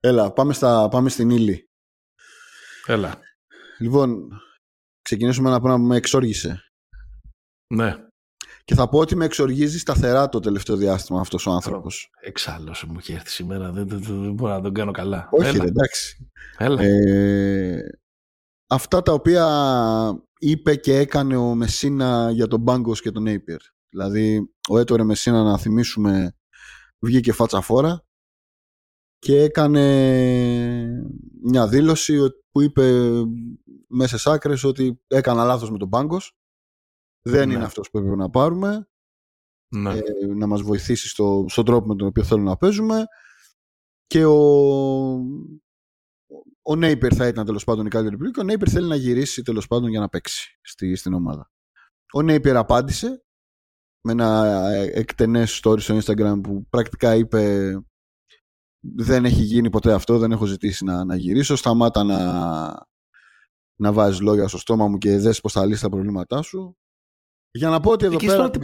Έλα, πάμε, στα, πάμε στην ύλη. Έλα. Λοιπόν, ξεκινήσουμε ένα πράγμα που με εξόργησε. Ναι. Και θα πω ότι με εξοργίζει σταθερά το τελευταίο διάστημα αυτός ο άνθρωπος. Εξάλλου μου έχει έρθει σήμερα. Δεν, δεν, δεν, μπορώ να τον κάνω καλά. Όχι, Έλα. εντάξει. Έλα. Ε, αυτά τα οποία είπε και έκανε ο Μεσίνα για τον Μπάγκος και τον Napier. Δηλαδή, ο Έτορε Μεσίνα, να θυμίσουμε, βγήκε φάτσα φόρα και έκανε μια δήλωση που είπε μέσα σ' άκρες ότι έκανα λάθος με τον Μπάγκος. Δεν ναι. είναι αυτός που έπρεπε να πάρουμε. Ναι. Ε, να μας βοηθήσει στο, στον τρόπο με τον οποίο θέλουμε να παίζουμε. Και ο, ο Νέιπερ θα ήταν τέλος πάντων η καλύτερη επιλογή και ο Νέιπερ θέλει να γυρίσει τέλος πάντων για να παίξει στη, στην ομάδα. Ο Νέιπερ απάντησε με ένα ε, εκτενές story στο Instagram που πρακτικά είπε δεν έχει γίνει ποτέ αυτό, δεν έχω ζητήσει να, να γυρίσω, σταμάτα να, να βάζεις λόγια στο στόμα μου και δες πώς θα λύσεις τα προβλήματά σου. Για να πω ότι εδώ πέρα... Τι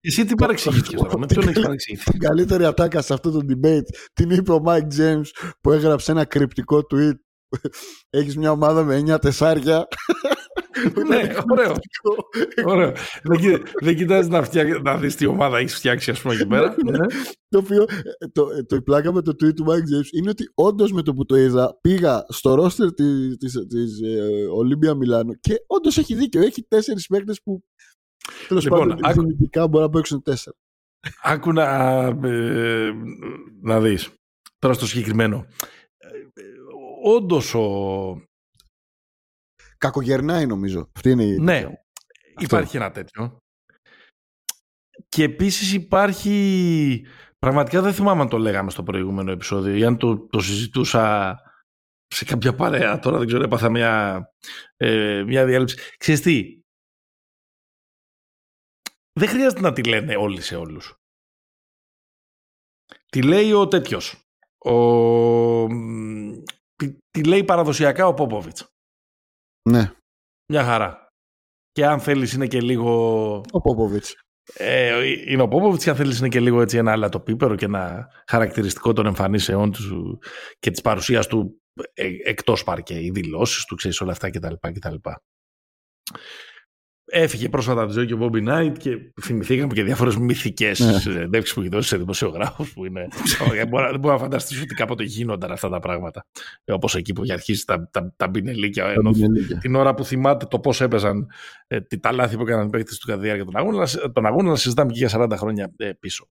Εσύ τι παρεξηγήθηκες τώρα, με ποιον έχεις παρεξηγηθεί; Την καλύτερη ατάκα σε αυτό το debate την είπε ο Mike James που έγραψε ένα κρυπτικό tweet Έχεις μια ομάδα με 9 τεσσάρια. ναι, ωραίο. ωραίο. δεν, δεν κοιτάζει να, να δεις τι ομάδα έχεις φτιάξει, ας πούμε, εκεί πέρα. Ναι. το οποίο, το, το, η πλάκα με το tweet του Mike James είναι ότι όντως με το που το είδα πήγα στο ρόστερ της, της, της ε, Ολύμπια Μιλάνο και όντως έχει δίκιο. Έχει τέσσερις παίκτες που τέλος λοιπόν, πάντων άκου... μπορεί να παίξουν τέσσερα. Άκου να, ε, να δεις. Τώρα στο συγκεκριμένο όντως ο. Κακογερνάει νομίζω. Αυτή είναι η... Ναι, υπάρχει ένα τέτοιο. Και επίσης υπάρχει. Πραγματικά δεν θυμάμαι αν το λέγαμε στο προηγούμενο επεισόδιο ή αν το, το συζητούσα σε κάποια παρέα. Τώρα δεν ξέρω, έπαθα μια, ε, μια διάλειμψη. Ξέρεις τι, δεν χρειάζεται να τη λένε όλοι σε όλους. Τη λέει ο τέτοιος. Ο, τη λέει παραδοσιακά ο Πόποβιτς. Ναι. Μια χαρά. Και αν θέλεις είναι και λίγο... Ο Πόποβιτς. Ε, είναι ο Πόποβιτς και αν θέλεις είναι και λίγο έτσι ένα αλατοπίπερο και ένα χαρακτηριστικό των εμφανίσεών του και της παρουσίας του ε, εκτός παρκέ, οι δηλώσεις του, ξέρεις όλα αυτά κτλ. κτλ. Έφυγε πρόσφατα από τη ζωή και ο Bobby Knight και θυμηθήκαμε και διάφορες μυθικές ναι. συνεντεύξεις που έχει δώσει σε δημοσιογράφους που είναι. δεν μπορώ να φανταστήσω ότι κάποτε γίνονταν αυτά τα πράγματα. Όπως εκεί που έχει αρχίσει τα, τα, τα μπινελίκια. Ενώ την ώρα που θυμάται το πώς έπαιζαν ε, τα λάθη που έκαναν οι παίκτες του κατά τη διάρκεια των αγώνων, τον αγώνα να συζητάμε και για 40 χρόνια ε, πίσω.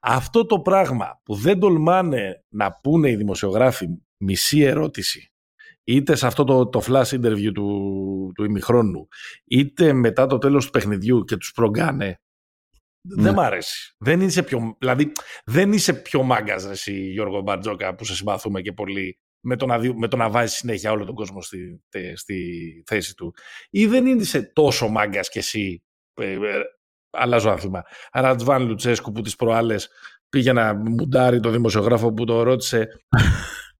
Αυτό το πράγμα που δεν τολμάνε να πούνε οι δημοσιογράφοι μισή ερώτηση είτε σε αυτό το, το flash interview του, του ημιχρόνου, είτε μετά το τέλος του παιχνιδιού και τους προγκάνε, ναι. δεν μ' αρέσει. Δεν είσαι πιο, δηλαδή, δεν είσαι πιο μάγκας εσύ Γιώργο Μπαρτζόκα που σε συμπαθούμε και πολύ με το, να, με το να βάζει συνέχεια όλο τον κόσμο στη, στη θέση του. Ή δεν είσαι τόσο μάγκας κι εσύ, ε, ε, αλλάζω άθλημα. Ρατζβάν Λουτσέσκου που τις προάλλες πήγε να μουντάρει το δημοσιογράφο που το ρώτησε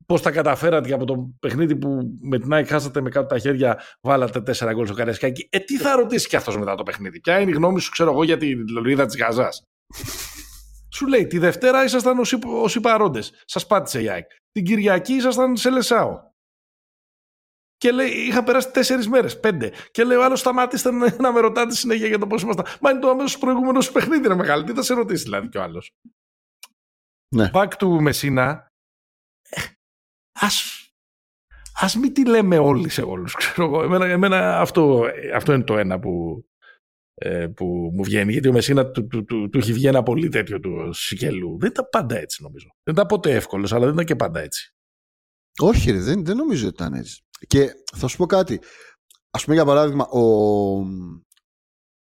Πώς τα καταφέρατε από το παιχνίδι που με την ΑΕΚ χάσατε με κάτω τα χέρια, βάλατε τέσσερα γκολ στο Καριασκάκι. Ε, τι θα ρωτήσεις κι αυτός μετά το παιχνίδι. Ποια είναι η γνώμη σου, ξέρω εγώ, για τη λωρίδα της Γαζά. σου λέει, τη Δευτέρα ήσασταν όσοι παρόντες. Σας πάτησε η ΑΕΚ. Την Κυριακή ήσασταν σε Λεσάο. Και λέει, είχα περάσει τέσσερις μέρες, πέντε. Και λέει, ο άλλος σταμάτησε να με ρωτάτε συνέχεια για το πώς ήμασταν. Μα είναι το αμέσως προηγούμενο παιχνίδι, είναι μεγάλο. Τι θα σε ρωτήσει δηλαδή κι ο άλλος; Ναι. Back του Μεσίνα, ας, ας μην τη λέμε όλοι σε όλους, ξέρω εγώ. Εμένα, εμένα αυτό, αυτό είναι το ένα που, ε, που μου βγαίνει, γιατί ο Μεσίνα του, του, του, του, έχει βγει ένα πολύ τέτοιο του Σικελού. Δεν ήταν πάντα έτσι νομίζω. Δεν ήταν ποτέ εύκολος, αλλά δεν ήταν και πάντα έτσι. Όχι ρε, δεν, δεν νομίζω ότι ήταν έτσι. Και θα σου πω κάτι. Ας πούμε για παράδειγμα, ο,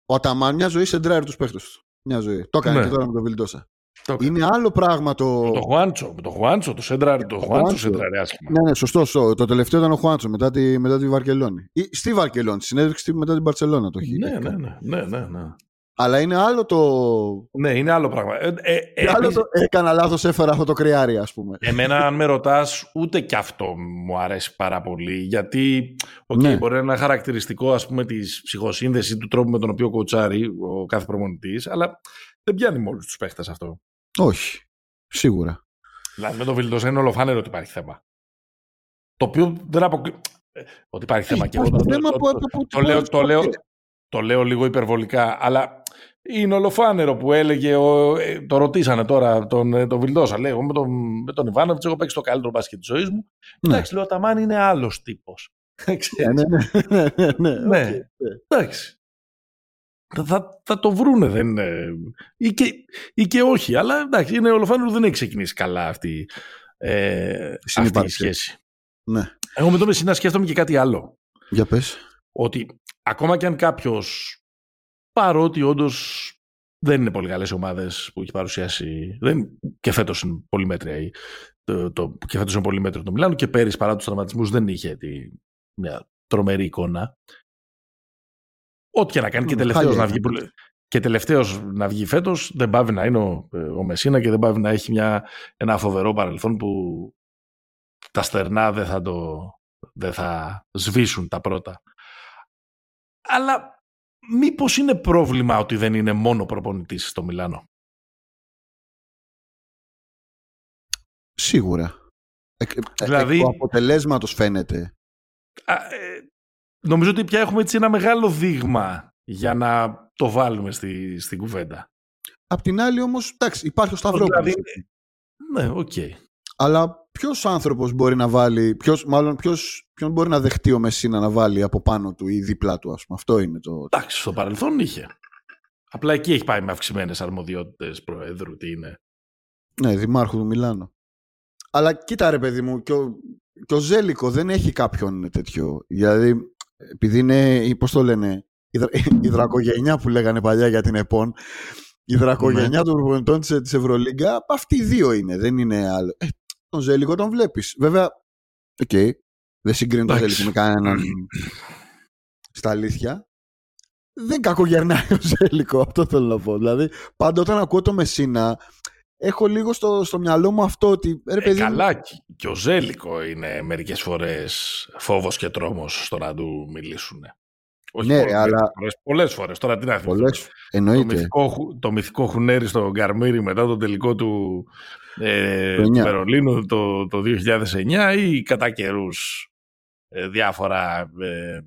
ο Αταμάν μια ζωή σε ντράιρ τους παίχτες του. Μια ζωή. Το έκανε ναι. και τώρα με τον Βιλντόσα. Είναι άλλο πράγμα το. Το Χουάντσο, το Χουάντσο, το Σέντραρ, το Χουάντσο Σέντραρ, άσχημα. Ναι, ναι, σωστό, σωστό. Το τελευταίο ήταν ο Χουάντσο μετά τη, μετά τη Βαρκελόνη. Ή, στη Βαρκελόνη, συνέδριξη μετά την Παρσελόνα το έχει. Ναι, ναι, ναι, ναι, ναι, ναι. Αλλά είναι άλλο το. Ναι, είναι άλλο πράγμα. Ε, ε, ε, άλλο το... Έκανα λάθος, έφερα αυτό το κρυάρι, ας πούμε. Εμένα, αν με ρωτάς, ούτε και αυτό μου αρέσει πάρα πολύ. Γιατί okay, ναι. μπορεί να είναι ένα χαρακτηριστικό της ψυχοσύνδεσης του τρόπου με τον οποίο κοτσάρει ο κάθε προμονητή, αλλά δεν πιάνει με όλους τους παίχτες αυτό. Όχι. Σίγουρα. Δηλαδή με το Βιλντοζέ είναι ολοφάνερο ότι υπάρχει θέμα. Το οποίο δεν αποκλεί. Ε, ότι υπάρχει θέμα και εγώ. Το, λέω, το, λέω, το λέω λίγο υπερβολικά, αλλά είναι ολοφάνερο που έλεγε, ο, ε, το ρωτήσανε τώρα τον, ε, τον Βιλντόσα, λέει, εγώ με τον, με τον Ιβάνοβιτς έχω παίξει το καλύτερο μπάσκετ της ζωής μου. Ναι. Εντάξει, λέω, ο Ταμάν είναι άλλος τύπος. ναι, ναι, ναι, ναι, ναι, ναι. Εντάξει θα, θα το βρούνε. Δεν, ή, και, ή και όχι. Αλλά εντάξει, είναι ολοφάνερο δεν έχει ξεκινήσει καλά αυτή, ε, αυτή η σχέση. Ναι. Εγώ με το Μεσίνα σκέφτομαι και κάτι άλλο. Για πες. Ότι ακόμα και αν κάποιος παρότι όντως δεν είναι πολύ καλές ομάδες που έχει παρουσιάσει. Δεν, και φέτος είναι πολύ μέτρια. Το, το, και φέτος είναι πολύ μέτριο το Μιλάνο και πέρυσι παρά τους τραυματισμούς δεν είχε τη, μια τρομερή εικόνα. Ό,τι και να κάνει και τελευταίος να βγει. Και τελευταίος να βγει φέτος δεν πάβει να είναι ο, ε, ο Μεσίνα και δεν πάβει να έχει μια, ένα φοβερό παρελθόν που τα στερνά δεν θα, το, δεν θα σβήσουν τα πρώτα. Αλλά μήπως είναι πρόβλημα ότι δεν είναι μόνο προπονητής στο Μιλάνο; Σίγουρα. δηλαδή, εκ του αποτελέσματος φαίνεται. ε, νομίζω ότι πια έχουμε έτσι ένα μεγάλο δείγμα για να το βάλουμε στη, στην κουβέντα. Απ' την άλλη όμως, εντάξει, υπάρχει ο Σταυρόπουλος. Δηλαδή, ναι, οκ. Okay. Αλλά ποιος άνθρωπος μπορεί να βάλει, ποιος, μάλλον ποιος, ποιον μπορεί να δεχτεί ο Μεσίνα να βάλει από πάνω του ή δίπλα του, ας πούμε. Αυτό είναι το. Εντάξει, στο παρελθόν είχε. Απλά εκεί έχει πάει με αυξημένες αρμοδιότητες προέδρου, τι είναι. Ναι, δημάρχου του Μιλάνο. Αλλά κοίτα ρε παιδί μου, και ο, και ο Ζέλικο δεν έχει κάποιον τέτοιο. Δηλαδή, επειδή είναι, πώς το λένε, η, δρακογενιά που λέγανε παλιά για την ΕΠΟΝ, η δρακογενιά ναι. των προπονητών της, της Ευρωλίγκα, αυτοί οι δύο είναι, δεν είναι άλλο. Ε, τον Ζέλικο τον βλέπεις. Βέβαια, οκ, okay, δεν συγκρίνει τον Ζέλικο με κανέναν στα αλήθεια. Δεν κακογερνάει ο Ζέλικο, αυτό θέλω να πω. Δηλαδή, πάντα όταν ακούω το Μεσίνα, έχω λίγο στο, στο μυαλό μου αυτό ότι. Ρε, παιδί... ε, καλά, και ο Ζέλικο είναι μερικές φορές φόβος και τρόμος στο να του μιλήσουν. Όχι ναι, πολλές, αλλά... Φορές, πολλές φορές. Τώρα τι να πολλές... Εννοείται. Το μυθικό, το μυθικό χουνέρι στο Γκαρμίρι μετά το τελικό του, ε, του Βερολίνου το, το 2009 ή κατά καιρούς ε, διάφορα ε,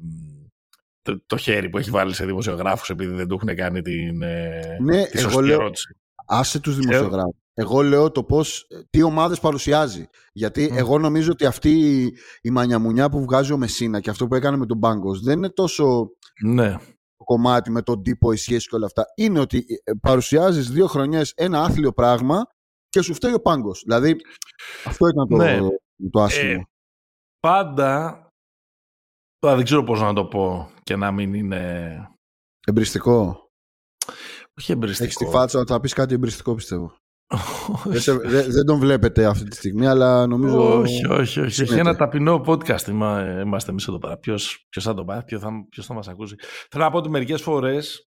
το, το, χέρι που έχει βάλει σε δημοσιογράφους επειδή δεν του έχουν κάνει την, ε, ναι, τη σωστή ερώτηση. Άσε τους δημοσιογράφους. Εγώ λέω το πώς, τι ομάδες παρουσιάζει. Γιατί εγώ νομίζω ότι αυτή η, μανιαμουνιά που βγάζει ο Μεσίνα και αυτό που έκανε με τον Μπάγκος δεν είναι τόσο ναι. το κομμάτι με τον τύπο, η σχέση και όλα αυτά. Είναι ότι ε, παρουσιάζεις δύο χρονιές ένα άθλιο πράγμα και σου φταίει ο Πάγκος. Δηλαδή αυτό ήταν το, ναι. το άσχημο. Ε, πάντα, δεν ξέρω πώς να το πω και να μην είναι... Εμπριστικό. Όχι εμπριστικό. Έχεις τη φάτσα να θα πεις κάτι εμπριστικό πιστεύω δεν, δεν, τον βλέπετε αυτή τη στιγμή, αλλά νομίζω. Όχι, όχι, όχι. Έχει ένα ταπεινό podcast. Είμαστε εμείς εδώ πέρα. Ποιο θα το πάει, ποιο θα, ποιος θα μας ακούσει. Θέλω να πω ότι μερικές φορές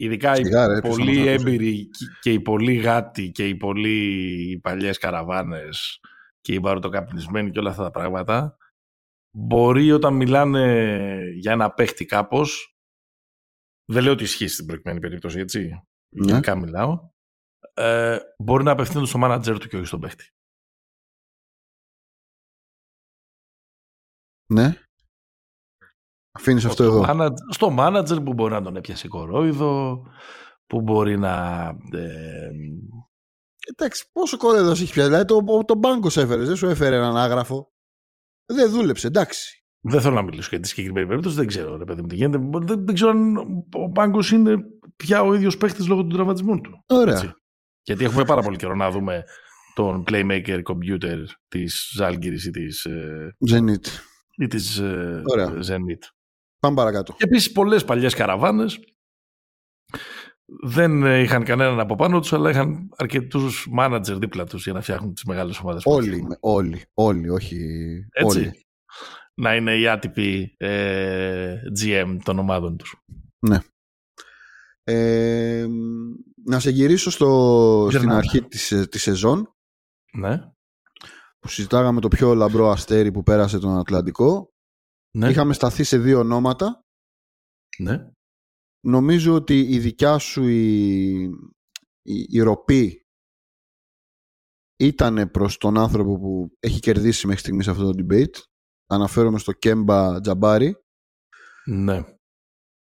Ειδικά οι πολύ έμπειροι και οι πολύ γάτοι και οι πολύ παλιές καραβάνες και οι βαροτοκαπνισμένοι και όλα αυτά τα πράγματα μπορεί όταν μιλάνε για ένα παίχτη κάπως δεν λέω ότι ισχύει στην προκειμένη περίπτωση, έτσι. Ναι. Γενικά μιλάω. Ε, μπορεί να απευθύνουν στο μάνατζερ του και όχι στον παίχτη. Ναι. Αφήνεις αυτό εδώ. στο μάνατζερ που μπορεί να τον έπιασε κορόιδο, που μπορεί να. Ε, Εντάξει, πόσο κορόιδος έχει πιάσει. Δηλαδή το, το μπάνκος έφερες, δεν σου έφερε έναν άγραφο. Δεν δούλεψε, εντάξει. Δεν θέλω να μιλήσω για τη συγκεκριμένη περίπτωση, δεν ξέρω ρε παιδί μου τι γίνεται. Δεν, δεν ξέρω αν ο Πάγκο είναι πια ο ίδιος παίχτης λόγω του τραυματισμού του. Ωραία. Έτσι. Γιατί έχουμε πάρα πολύ καιρό να δούμε τον playmaker computer της Ζάλγκυρη ή της. Zenit. Ή της ε, Zenit. Πάμε παρακάτω. Και επίσης πολλές παλιές καραβάνες δεν είχαν κανέναν από πάνω τους, αλλά είχαν αρκετούς μάνατζερ δίπλα τους για να φτιάχνουν τις μεγάλες ομάδες. Όλοι, όλοι, όλοι, όχι. Έτσι. Όλοι. Να είναι οι άτυποι ε, GM των ομάδων τους. Ναι. Ε, να σε γυρίσω στο, στην αρχή της, ε, της σεζόν. Ναι. Που συζητάγαμε το πιο λαμπρό αστέρι που πέρασε τον Ατλαντικό. Ναι. Είχαμε σταθεί σε δύο ονόματα. Ναι. Νομίζω ότι η δικιά σου η, η, η ροπή ήταν προς τον άνθρωπο που έχει κερδίσει μέχρι στιγμής αυτό το debate. Αναφέρομαι στο Κέμπα Τζαμπάρι. Ναι.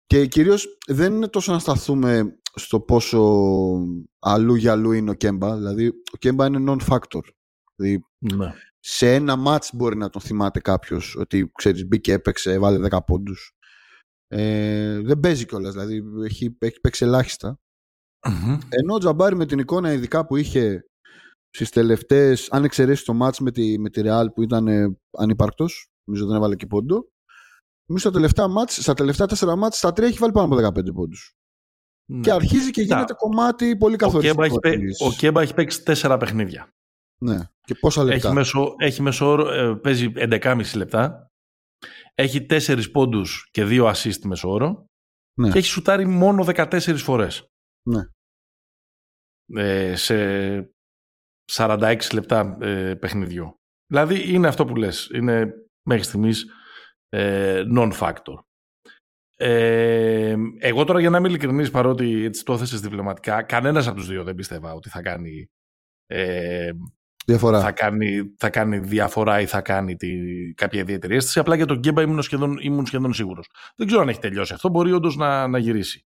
Και κυρίως δεν είναι τόσο να σταθούμε στο πόσο αλλού για αλλού είναι ο Κέμπα. Δηλαδή ο Κέμπα είναι non-factor. Δηλαδή, ναι. σε ένα μάτς μπορεί να τον θυμάται κάποιος ότι ξέρεις μπήκε, έπαιξε, βάλε 10 πόντους. Ε, δεν παίζει κιόλας, δηλαδή έχει, έχει παίξει Ενώ ο Τζαμπάρι με την εικόνα ειδικά που είχε στις τελευταίες, αν εξαιρέσεις το μάτς με τη, με τη Real που ήταν ε, ανύπαρκτο, νομίζω δεν έβαλε και πόντο. Νομίζω στα τελευταία, μάτς, στα τελευταία τέσσερα μάτς, στα τρία έχει βάλει πάνω από 15 πόντους. Ναι. Και αρχίζει και γίνεται κομμάτι πολύ καθοριστικό. Ο Κέμπα έχει, παίξει τέσσερα παιχνίδια. Ναι. Και πόσα λεπτά; Έχει μέσο, έχει μέσο όρο, ε, παίζει 11,5 λεπτά. Έχει 4 πόντους και 2 assist μέσο όρο. Ναι. Και έχει σουτάρει μόνο 14 φορές. Ναι. Ε, σε 46 λεπτά ε, παιχνιδιού. Δηλαδή είναι αυτό που λες. Είναι μέχρι στιγμής ε, non-factor. Ε, εγώ τώρα για να είμαι ειλικρινής παρότι έτσι το έθεσες διπλωματικά κανένας από τους δύο δεν πίστευα ότι θα κάνει ε, διαφορά. Θα, κάνει, θα κάνει διαφορά ή θα κάνει τη, κάποια ιδιαίτερη αίσθηση απλά για τον Γκέμπα ήμουν σχεδόν, ήμουν σχεδόν σίγουρος δεν ξέρω αν έχει τελειώσει αυτό μπορεί όντως να, να γυρίσει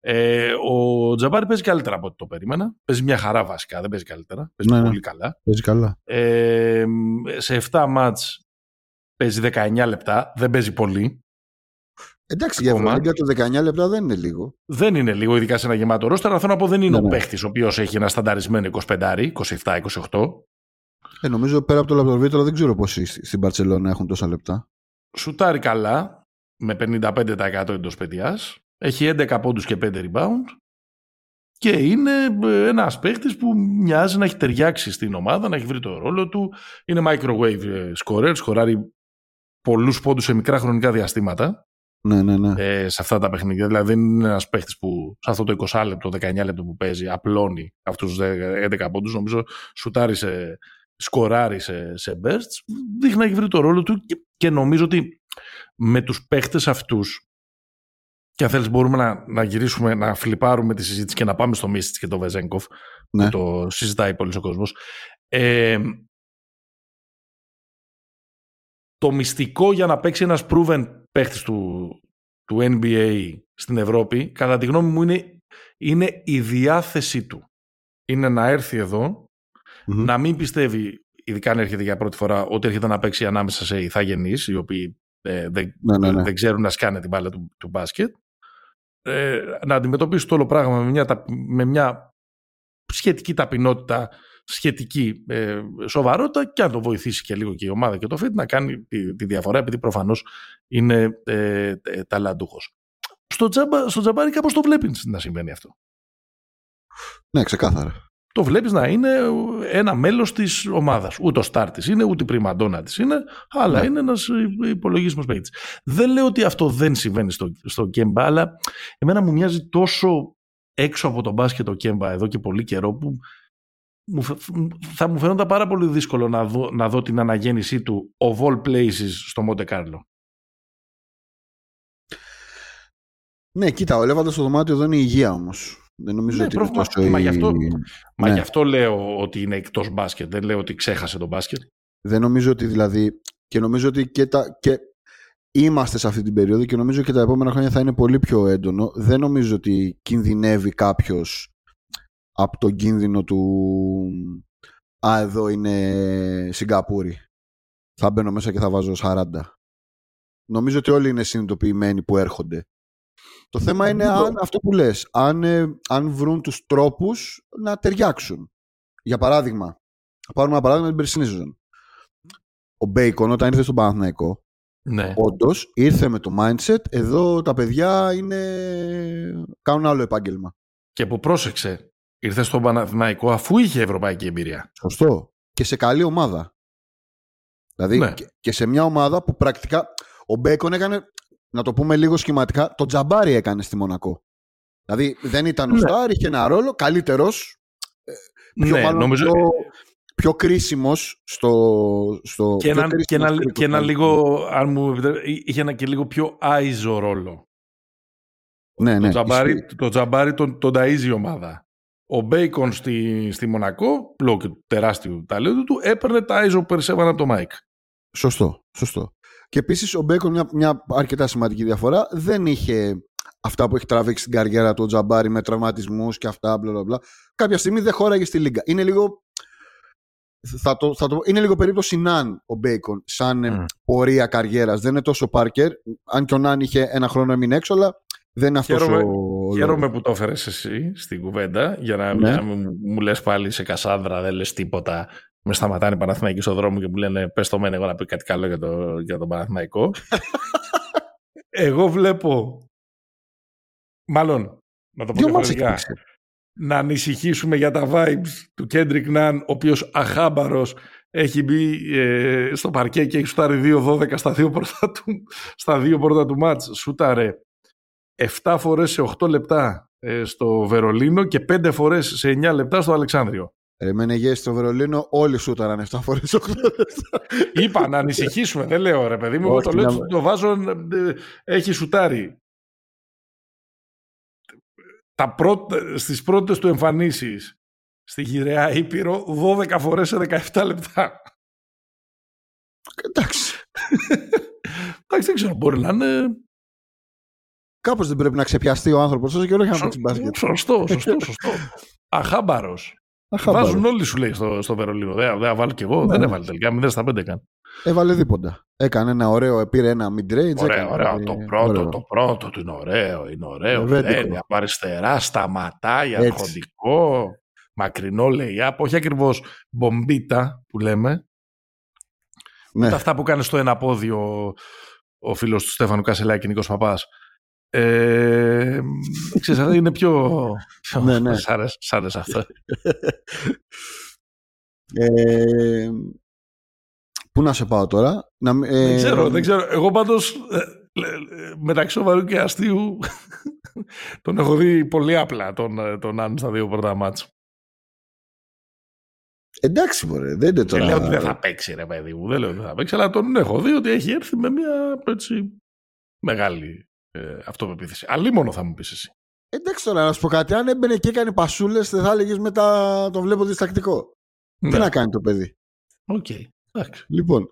ε, ο Τζαμπάρη παίζει καλύτερα από ό,τι το περίμενα. Παίζει μια χαρά βασικά, δεν παίζει καλύτερα. Παίζει ναι, ναι. πολύ καλά. Παίζει καλά. Ε, σε 7 μάτς παίζει 19 λεπτά, δεν παίζει πολύ. Εντάξει, για Ευρωλίγκα το 19 λεπτά δεν είναι λίγο. Δεν είναι λίγο, ειδικά σε ένα γεμάτο ρόστερ. Αλλά θέλω να πω δεν είναι ναι, ο ναι. παίχτης ο οποίος έχει ένα στανταρισμένο 25, 27-28. Ε, νομίζω πέρα από το Λαπτορβίτρο δεν ξέρω πόσοι στην Παρσελόνα έχουν τόσα λεπτά. Σουτάρει καλά με 55% εντός παιδιάς. Έχει 11 πόντους και 5 rebound και είναι ε, ένας παίχτης που μοιάζει να έχει ταιριάξει στην ομάδα, να έχει βρει το ρόλο του. Είναι microwave ε, scorer, σκοράρει πολλούς πόντους σε μικρά χρονικά διαστήματα. Ναι, ναι, ναι. Ε, σε αυτά τα παιχνίδια. Δηλαδή δεν είναι ένας παίχτης που σε αυτό το 20 λεπτό, 19 λεπτό που παίζει, απλώνει αυτούς τους 11 πόντους. Νομίζω σουτάρει σε, σκοράρει σε, σε bursts. Δείχνει να έχει βρει το ρόλο του και, και νομίζω ότι με τους παίχτες αυτούς και αν θέλεις μπορούμε να, να γυρίσουμε, να φλιπάρουμε τη συζήτηση και να πάμε στο Μίσιτς και το Βεζέγκοφ ναι. που το συζητάει πολύς ο κόσμος. Ε, το μυστικό για να παίξει ένας proven παίχτης του, του NBA στην Ευρώπη, κατά τη γνώμη μου είναι, είναι η διάθεσή του. Είναι να έρθει να μην πιστεύει, ειδικά αν έρχεται για πρώτη φορά, ότι έρχεται να παίξει ανάμεσα σε ηθαγενείς, οι οποίοι ε, δεν, ναι, ναι, ναι. δεν ξέρουν να σκάνε την μπάλα του, του μπάσκετ ε, να αντιμετωπίσει το όλο πράγμα με μια, με μια σχετική ταπεινότητα, σχετική ε, σοβαρότητα και αν το βοηθήσει και λίγο και η ομάδα και το fit να κάνει τη, διαφορά επειδή προφανώς είναι ε, ε, ταλαντούχος. Στο, τζαμπα, στο τζαμπάρι κάπως το βλέπεις να συμβαίνει αυτό. Ναι, ξεκάθαρα το βλέπεις να είναι ένα μέλος της ομάδας. Ούτε ο στάρ της είναι, ούτε η πριμαντόνα της είναι, αλλά ναι. είναι ένας υπολογίσμος παίκτης. Δεν λέω ότι αυτό δεν συμβαίνει στο, στο Κέμπα, αλλά εμένα μου μοιάζει τόσο έξω από τον μπάσκετ ο Κέμπα εδώ και πολύ καιρό που θα μου φαίνονταν πάρα πολύ δύσκολο να δω, να δω την αναγέννησή του of all places στο Μοντε Κάρλο. Ναι, κοίτα, ο Ελεύαντα στο δωμάτιο εδώ είναι η υγεία όμως. Δεν νομίζω ναι, ότι είναι τόσο μα, η... γι αυτό, μα Ναι. γι' αυτό λέω ότι είναι εκτός μπάσκετ. Δεν λέω ότι ξέχασε τον μπάσκετ. Δεν νομίζω ότι δηλαδή. Και νομίζω ότι και, τα, και είμαστε σε αυτή την περίοδο και νομίζω και τα επόμενα χρόνια θα είναι πολύ πιο έντονο. Δεν νομίζω ότι κινδυνεύει κάποιος από τον κίνδυνο του. Α, εδώ είναι Σιγκαπούρη. Θα μπαίνω μέσα και θα βάζω 40. Νομίζω ότι όλοι είναι συνειδητοποιημένοι που έρχονται. Το θέμα είναι αν, αυτό που λες, αν, ε, αν βρουν τους τρόπους να ταιριάξουν. Για παράδειγμα, θα πάρουμε ένα παράδειγμα την περσινή σεζόν. Ο Μπέικον όταν ήρθε στον Παναθηναϊκό, Ναι. όντως ήρθε με το mindset, εδώ τα παιδιά είναι... κάνουν άλλο επάγγελμα. Και που πρόσεξε, ήρθε στον Παναθηναϊκό αφού είχε ευρωπαϊκή εμπειρία. Σωστό. Και σε καλή ομάδα. Δηλαδή Ναι. και, και σε μια ομάδα που πρακτικά ο Μπέικον έκανε, να το πούμε λίγο σχηματικά, το Τζαμπάρι έκανε στη Μονακό. Δηλαδή δεν ήταν ο Ναι. star, είχε ένα ρόλο, καλύτερος, πιο, ναι, μάλλον νομίζω. πιο, πιο κρίσιμος στο, στο Και πιο ένα, και, κρίσιμος ένα, τρίτος και ένα μάλλον. λίγο, αν μου επιτρέπετε, είχε ένα και λίγο πιο iso ρόλο. ναι, ναι, το Τζαμπάρι, ισχύει. το Τζαμπάρι τον, τον ταΐζει η ομάδα. Ο Μπέικον στη, στη Μονακό, λόγω και του τεράστιου ταλέντου του, έπαιρνε τα iso που περισσεύαν από τον Μάικ. Σωστό, σωστό. Και επίσης ο Μπέικον μια, μια αρκετά σημαντική διαφορά δεν είχε αυτά που έχει τραβήξει στην καριέρα του ο Τζαμπάρι με τραυματισμούς και αυτά μπλα, μπλα, μπλα. Κάποια στιγμή δεν χώραγε στη Λίγκα. Είναι λίγο θα το, θα το, είναι λίγο περίπτωση Ναν ο Μπέικον σαν ε, Μμ. πορεία καριέρας. Δεν είναι τόσο Πάρκερ, αν και ο Ναν είχε ένα χρόνο έμεινε έξω, αλλά δεν είναι αυτός Χαίρομαι- ο... Χαίρομαι που το έφερες εσύ στην κουβέντα για να, Ναι. να μην μου λες πάλι σε Κασσάνδρα, δεν λες τίποτα. Με σταματάνε οι Παναθηναϊκοί στον δρόμο και μου λένε πες το μεν εγώ να πει κάτι καλό για, το, για τον Παναθηναϊκό. εγώ βλέπω, μάλλον, να το πω Δύο μάτς διαφορετικά, έχεις παίξει. να ανησυχήσουμε για τα vibes του Κέντρικ Ναν, ο οποίος αχάμπαρος έχει μπει ε, στο παρκέ και έχει σουτάρει 2-12 στα δύο πρώτα του, στα δύο πρώτα του μάτς. Σούταρε 7 φορές σε 8 λεπτά ε, στο Βερολίνο και 5 φορές σε 9 λεπτά στο Αλεξάνδριο. Ρε με Νεγές στο Βερολίνο όλοι σούταραν 7 φορές 8 λεπτά. Είπα να ανησυχήσουμε, δεν λέω ρε παιδί μου, εγώ Όχι, το λέω, να- το βάζω, ε, έχει σουτάρει. Τα πρώτα, στις πρώτες του εμφανίσεις στη γυραιά Ήπειρο 12 φορές σε 17 λεπτά. Εντάξει. Εντάξει, δεν ξέρω, μπορεί να είναι Κάπως δεν πρέπει να ξεπιαστεί ο άνθρωπος όσο και όλο για να παίξει μπάσκετ. σωστό, σωστό, σωστό. Αχάμπαρος. Αχάμπαρος. Βάζουν όλοι σου λέει στο, στο Βερολίνο. Δεν δεν θα βάλω κι εγώ, Ναι. δεν έβαλε τελικά, 0 στα 5 έκανε. Έβαλε δίποντα. Έκανε ένα ωραίο, πήρε ένα mid-range. Ωραία, έκανε, ωραία. ε, Το πρώτο, ωραίο. το πρώτο του είναι ωραίο. Είναι ωραίο. Βέντικο. Μπαίνει από αριστερά, σταματάει, Έτσι. αρχοντικό. Μακρινό λέει up. Όχι ακριβώς μπομπίτα που λέμε. Ναι. Τα αυτά που κάνει στο ένα πόδιο ο φίλος του Στέφανου Κασελάκη, Νίκος Παπάς. Ε, ξέρεις, αυτό είναι πιο... πιο Ναι, ναι. Σ' άρεσε, σ' άρεσε αυτό. Ε, πού να σε πάω τώρα; Να, μην- ε, δεν ξέρω, δεν ξέρω. Εγώ πάντως, ε, ε, ε, μεταξύ σοβαρού και αστείου, τον έχω δει πολύ απλά τον, ε, τον Αν στα δύο πρώτα μάτς. Εντάξει, μωρέ, δεν είναι Δεν τώρα. λέω ότι δεν θα παίξει, ρε παιδί μου. Δεν λέω ότι δεν θα παίξει, αλλά τον έχω δει ότι έχει έρθει με μια έτσι, μεγάλη ε, αυτοπεποίθηση. Αλίμονο θα μου πεις εσύ. Εντάξει τώρα, να σου πω κάτι. Αν έμπαινε και έκανε πασούλες, δεν θα έλεγες μετά το βλέπω διστακτικό. Τι Ναι. να κάνει το παιδί; Οκ. Εντάξει. Λοιπόν.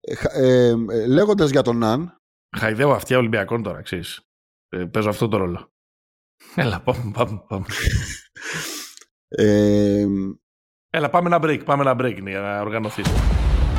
Ε, χα- ε, ε, Λέγοντας για τον Ναν, Χαϊδεύω αυτιά Ολυμπιακών τώρα, ξέρεις. Ε, παίζω αυτό το ρόλο. Έλα, πάμε, πάμε, πάμε. ε, Έλα, πάμε ένα break, πάμε ένα break για να οργανωθείς.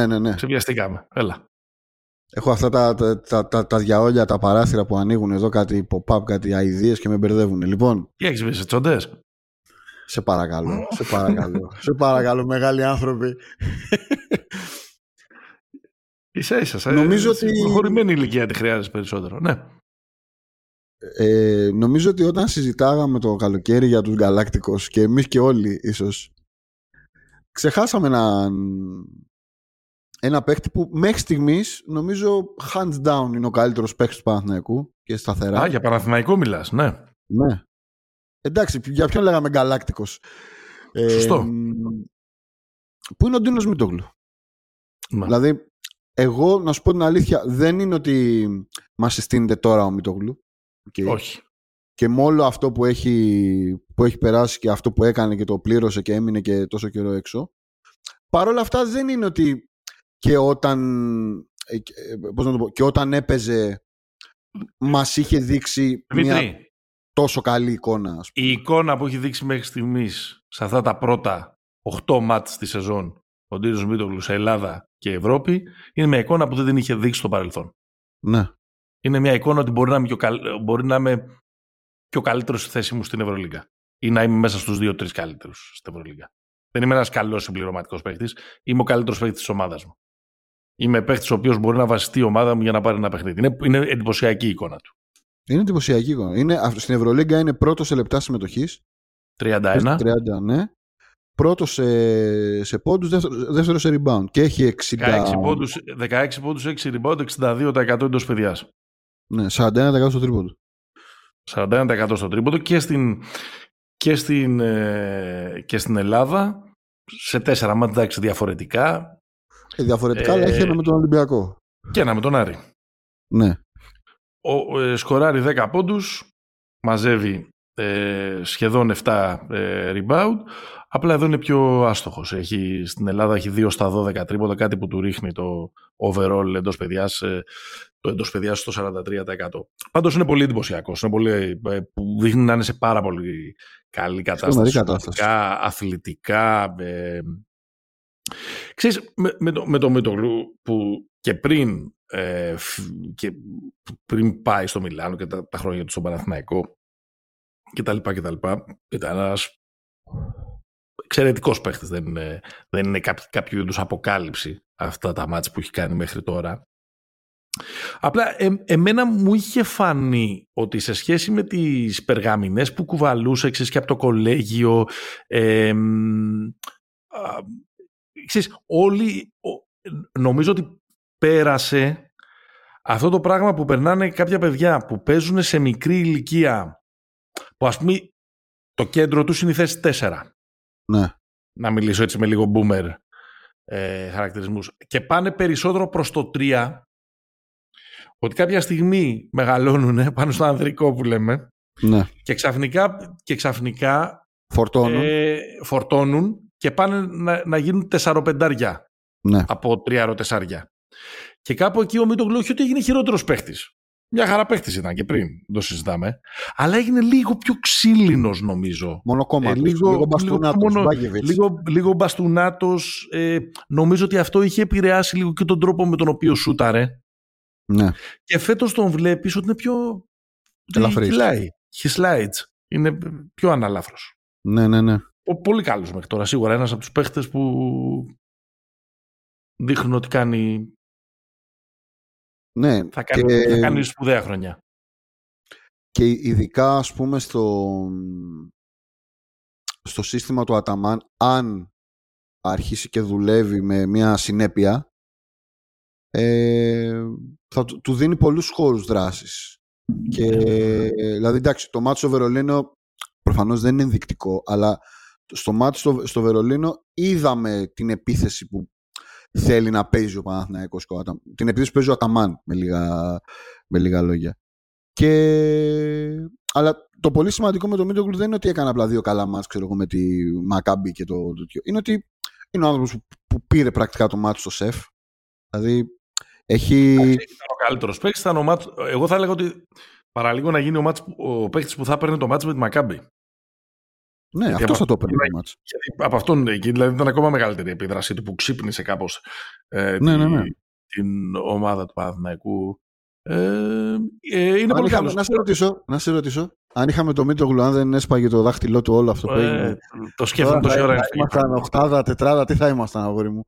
Ναι, ναι, ναι. Ξεπιαστήκαμε. Έλα. Έχω αυτά τα, τα, τα, τα, τα διαόλια, τα παράθυρα που ανοίγουν εδώ, κάτι pop-up, κάτι ideas και με μπερδεύουν. Λοιπόν, Τι έχεις βρει σε τσοντές. σε παρακαλώ, σε παρακαλώ, σε παρακαλώ, μεγάλοι άνθρωποι. Ίσα ίσα. σε- Νομίζω σε ότι- προχωρημένη ηλικία τη χρειάζεσαι περισσότερο. Ναι. Ε, νομίζω ότι όταν συζητάγαμε το καλοκαίρι για τους Γκαλάκτικος και εμείς και όλοι ίσως ξεχάσαμε έναν ένα παίχτη που μέχρι στιγμής νομίζω hands down είναι ο καλύτερος παίχτης του Παναθηναϊκού και σταθερά. Α, για Παναθηναϊκό μιλάς, ναι. Ναι. Εντάξει, για ποιον λέγαμε Γκαλάκτικος. Ε, Σωστό. μ, Πού είναι ο Ντίνος Μίτογλου. Ναι. Δηλαδή, εγώ να σου πω την αλήθεια, δεν είναι ότι μας συστήνεται τώρα ο Μίτογλου. Οκ. Όχι. Και με όλο αυτό που έχει, που έχει περάσει και αυτό που έκανε και το πλήρωσε και έμεινε και τόσο καιρό έξω. Παρ' όλα αυτά δεν είναι ότι και όταν, ε, ε, πώς να το πω, και όταν έπαιζε μας είχε δείξει μια Δημήτρη, τόσο καλή εικόνα. ας πούμε. η εικόνα που έχει δείξει μέχρι στιγμής σε αυτά τα πρώτα 8 μάτς τη σεζόν ο Ντίνος Μίτογλου σε Ελλάδα και Ευρώπη είναι μια εικόνα που δεν την είχε δείξει στο παρελθόν. Ναι. Είναι μια εικόνα ότι μπορεί να είμαι, πιο, καλ... μπορεί να είμαι πιο καλύτερος στη θέση μου στην Ευρωλίγκα. Ή να είμαι μέσα στους δύο-τρεις καλύτερους στην Ευρωλίγκα. Δεν είμαι ένας καλός συμπληρωματικός παίχτη. Είμαι ο καλύτερος παίχτη της ομάδας μου. Είμαι παίχτη ο οποίος μπορεί να βασιστεί η ομάδα μου για να πάρει ένα παιχνίδι. Είναι, είναι εντυπωσιακή η εικόνα του. Είναι εντυπωσιακή εικόνα. Είναι, αυ- στην Ευρωλίγκα είναι πρώτος σε λεπτά συμμετοχής. 31. 30, ναι. Πρώτος σε, σε πόντους, δεύτερο, δεύτερος σε rebound. Και έχει 60. 16 πόντους, 16 πόντους, 6 rebound, 62% εντός παιδιάς. Ναι, 41% στο τρίποντο. 41% στο τρίποντο και στην, και στην, ε, και στην Ελλάδα σε τέσσερα μάτια εντάξει διαφορετικά Ε, διαφορετικά, Ε, αλλά έχει ένα με τον Ολυμπιακό. και ένα με τον Άρη. Ναι. Ο, ε, σκοράρει 10 πόντους, μαζεύει ε, σχεδόν 7 ε, rebound. Απλά εδώ είναι πιο άστοχος. Έχει, στην Ελλάδα έχει 2 στα 12 τρίποντα, κάτι που του ρίχνει το overall εντός παιδιάς, ε, το εντός παιδιάς στο 43%. Πάντως είναι πολύ εντυπωσιακός. Είναι πολύ, ε, που δείχνει να είναι σε πάρα πολύ καλή κατάσταση. Τρομερή κατάσταση. σωματικά, αθλητικά. Ε, Ξέρεις, με, με, το, με το Μητογλου που και πριν, ε, φ- και πριν πάει στο Μιλάνο και τα, τα χρόνια του στον Παναθηναϊκό και τα λοιπά και τα λοιπά, ήταν ένας εξαιρετικός παίχτης. Δεν είναι, δεν είναι κάποιο, κάποιο είδους αποκάλυψη αυτά τα μάτια που έχει κάνει μέχρι τώρα. Απλά ε, εμένα μου είχε φανεί ότι σε σχέση με τις περγαμηνές που κουβαλούσε ξέρεις, και από το κολέγιο ε, μ, α, ξέρεις, όλοι ο- νομίζω ότι πέρασε αυτό το πράγμα που περνάνε κάποια παιδιά που παίζουν σε μικρή ηλικία που ας πούμε το κέντρο τους είναι η θέση 4 Ναι. να μιλήσω έτσι με λίγο boomer ε, χαρακτηρισμούς και πάνε περισσότερο προς το 3 ότι κάποια στιγμή μεγαλώνουν πάνω στο ανδρικό που λέμε ναι. και ξαφνικά, και ξαφνικά Φορτώνουν. ε, φορτώνουν και πάνε να, να γίνουν τεσσαροπεντάρια ναι. από τριάρο-τεσσάρια. Και κάπου εκεί ο Μίτογλου όχι ότι έγινε χειρότερος παίχτης. Μια χαρά παίχτης ήταν και πριν, δεν το συζητάμε. Αλλά έγινε λίγο πιο ξύλινος, νομίζω. Μόνο κόμμα. Ε, λίγο, λίγο- λίγο μπαστούνατος, λίγο μόνο- Μπάγεβιτς. Λίγο, λίγο μπαστούνάτο. Ε, νομίζω ότι αυτό είχε επηρεάσει λίγο και τον τρόπο με τον οποίο σούταρε. Ναι. Και φέτος τον βλέπεις ότι είναι πιο. Ελαφρύς. Κυλάει. He slides. Είναι πιο αναλάφρος. ναι, ναι, ναι. Ο- Πολύ καλός μέχρι τώρα. Σίγουρα ένας από τους παίχτες που δείχνουν ότι κάνει, ναι. θα, κάνει, Και- θα κάνει σπουδαία χρονιά. Και ειδικά ας πούμε στο, στο σύστημα του Αταμάν αν αρχίσει και δουλεύει με μια συνέπεια ε, θα του, του δίνει πολλούς χώρους δράσης. Και, δηλαδή εντάξει το μάτι στο Βερολίνο προφανώς δεν είναι ενδεικτικό αλλά στο μάτι στο, στο Βερολίνο είδαμε την επίθεση που θέλει να παίζει ο Παναθηναϊκός και ο Ατα- την επίθεση που παίζει ο Αταμάν με λίγα, με λίγα λόγια. Και... Αλλά το πολύ σημαντικό με το Μίτογλου δεν είναι ότι έκανε απλά δύο καλά μάτς ξέρω εγώ, με τη Μακάμπη και το τέτοιο. Είναι ότι είναι ο άνθρωπος που, που πήρε πρακτικά το μάτι στο σεφ. Δηλαδή έχει... Ήταν ο καλύτερος παίχτης. Ήταν ο μάτς, εγώ θα έλεγα ότι παραλίγο να γίνει ο, μάτς, που- ο παίχτης που θα έπαιρνε το μάτς με τη Μακάμπη. Ναι, αυτός από- θα το έπαιρνε το μάτς. Γιατί από αυτόν εκεί δηλαδή ήταν ακόμα μεγαλύτερη η επίδρασή του που ξύπνησε κάπως ε, Ναι, τη, ναι, ναι. τη την ομάδα του Παναθηναϊκού. Ε, ε, είναι πολύ καλός. Να σε, ρωτήσω, να σε ρωτήσω, αν είχαμε το Μήτρογλου, αν δεν έσπαγε το δάχτυλό του όλο αυτό που ε, έγινε. Το σκέφτομαι τόση ώρα. Θα ήμασταν οχτάδα, τετράδα, τι θα ήμασταν, αγόρι μου;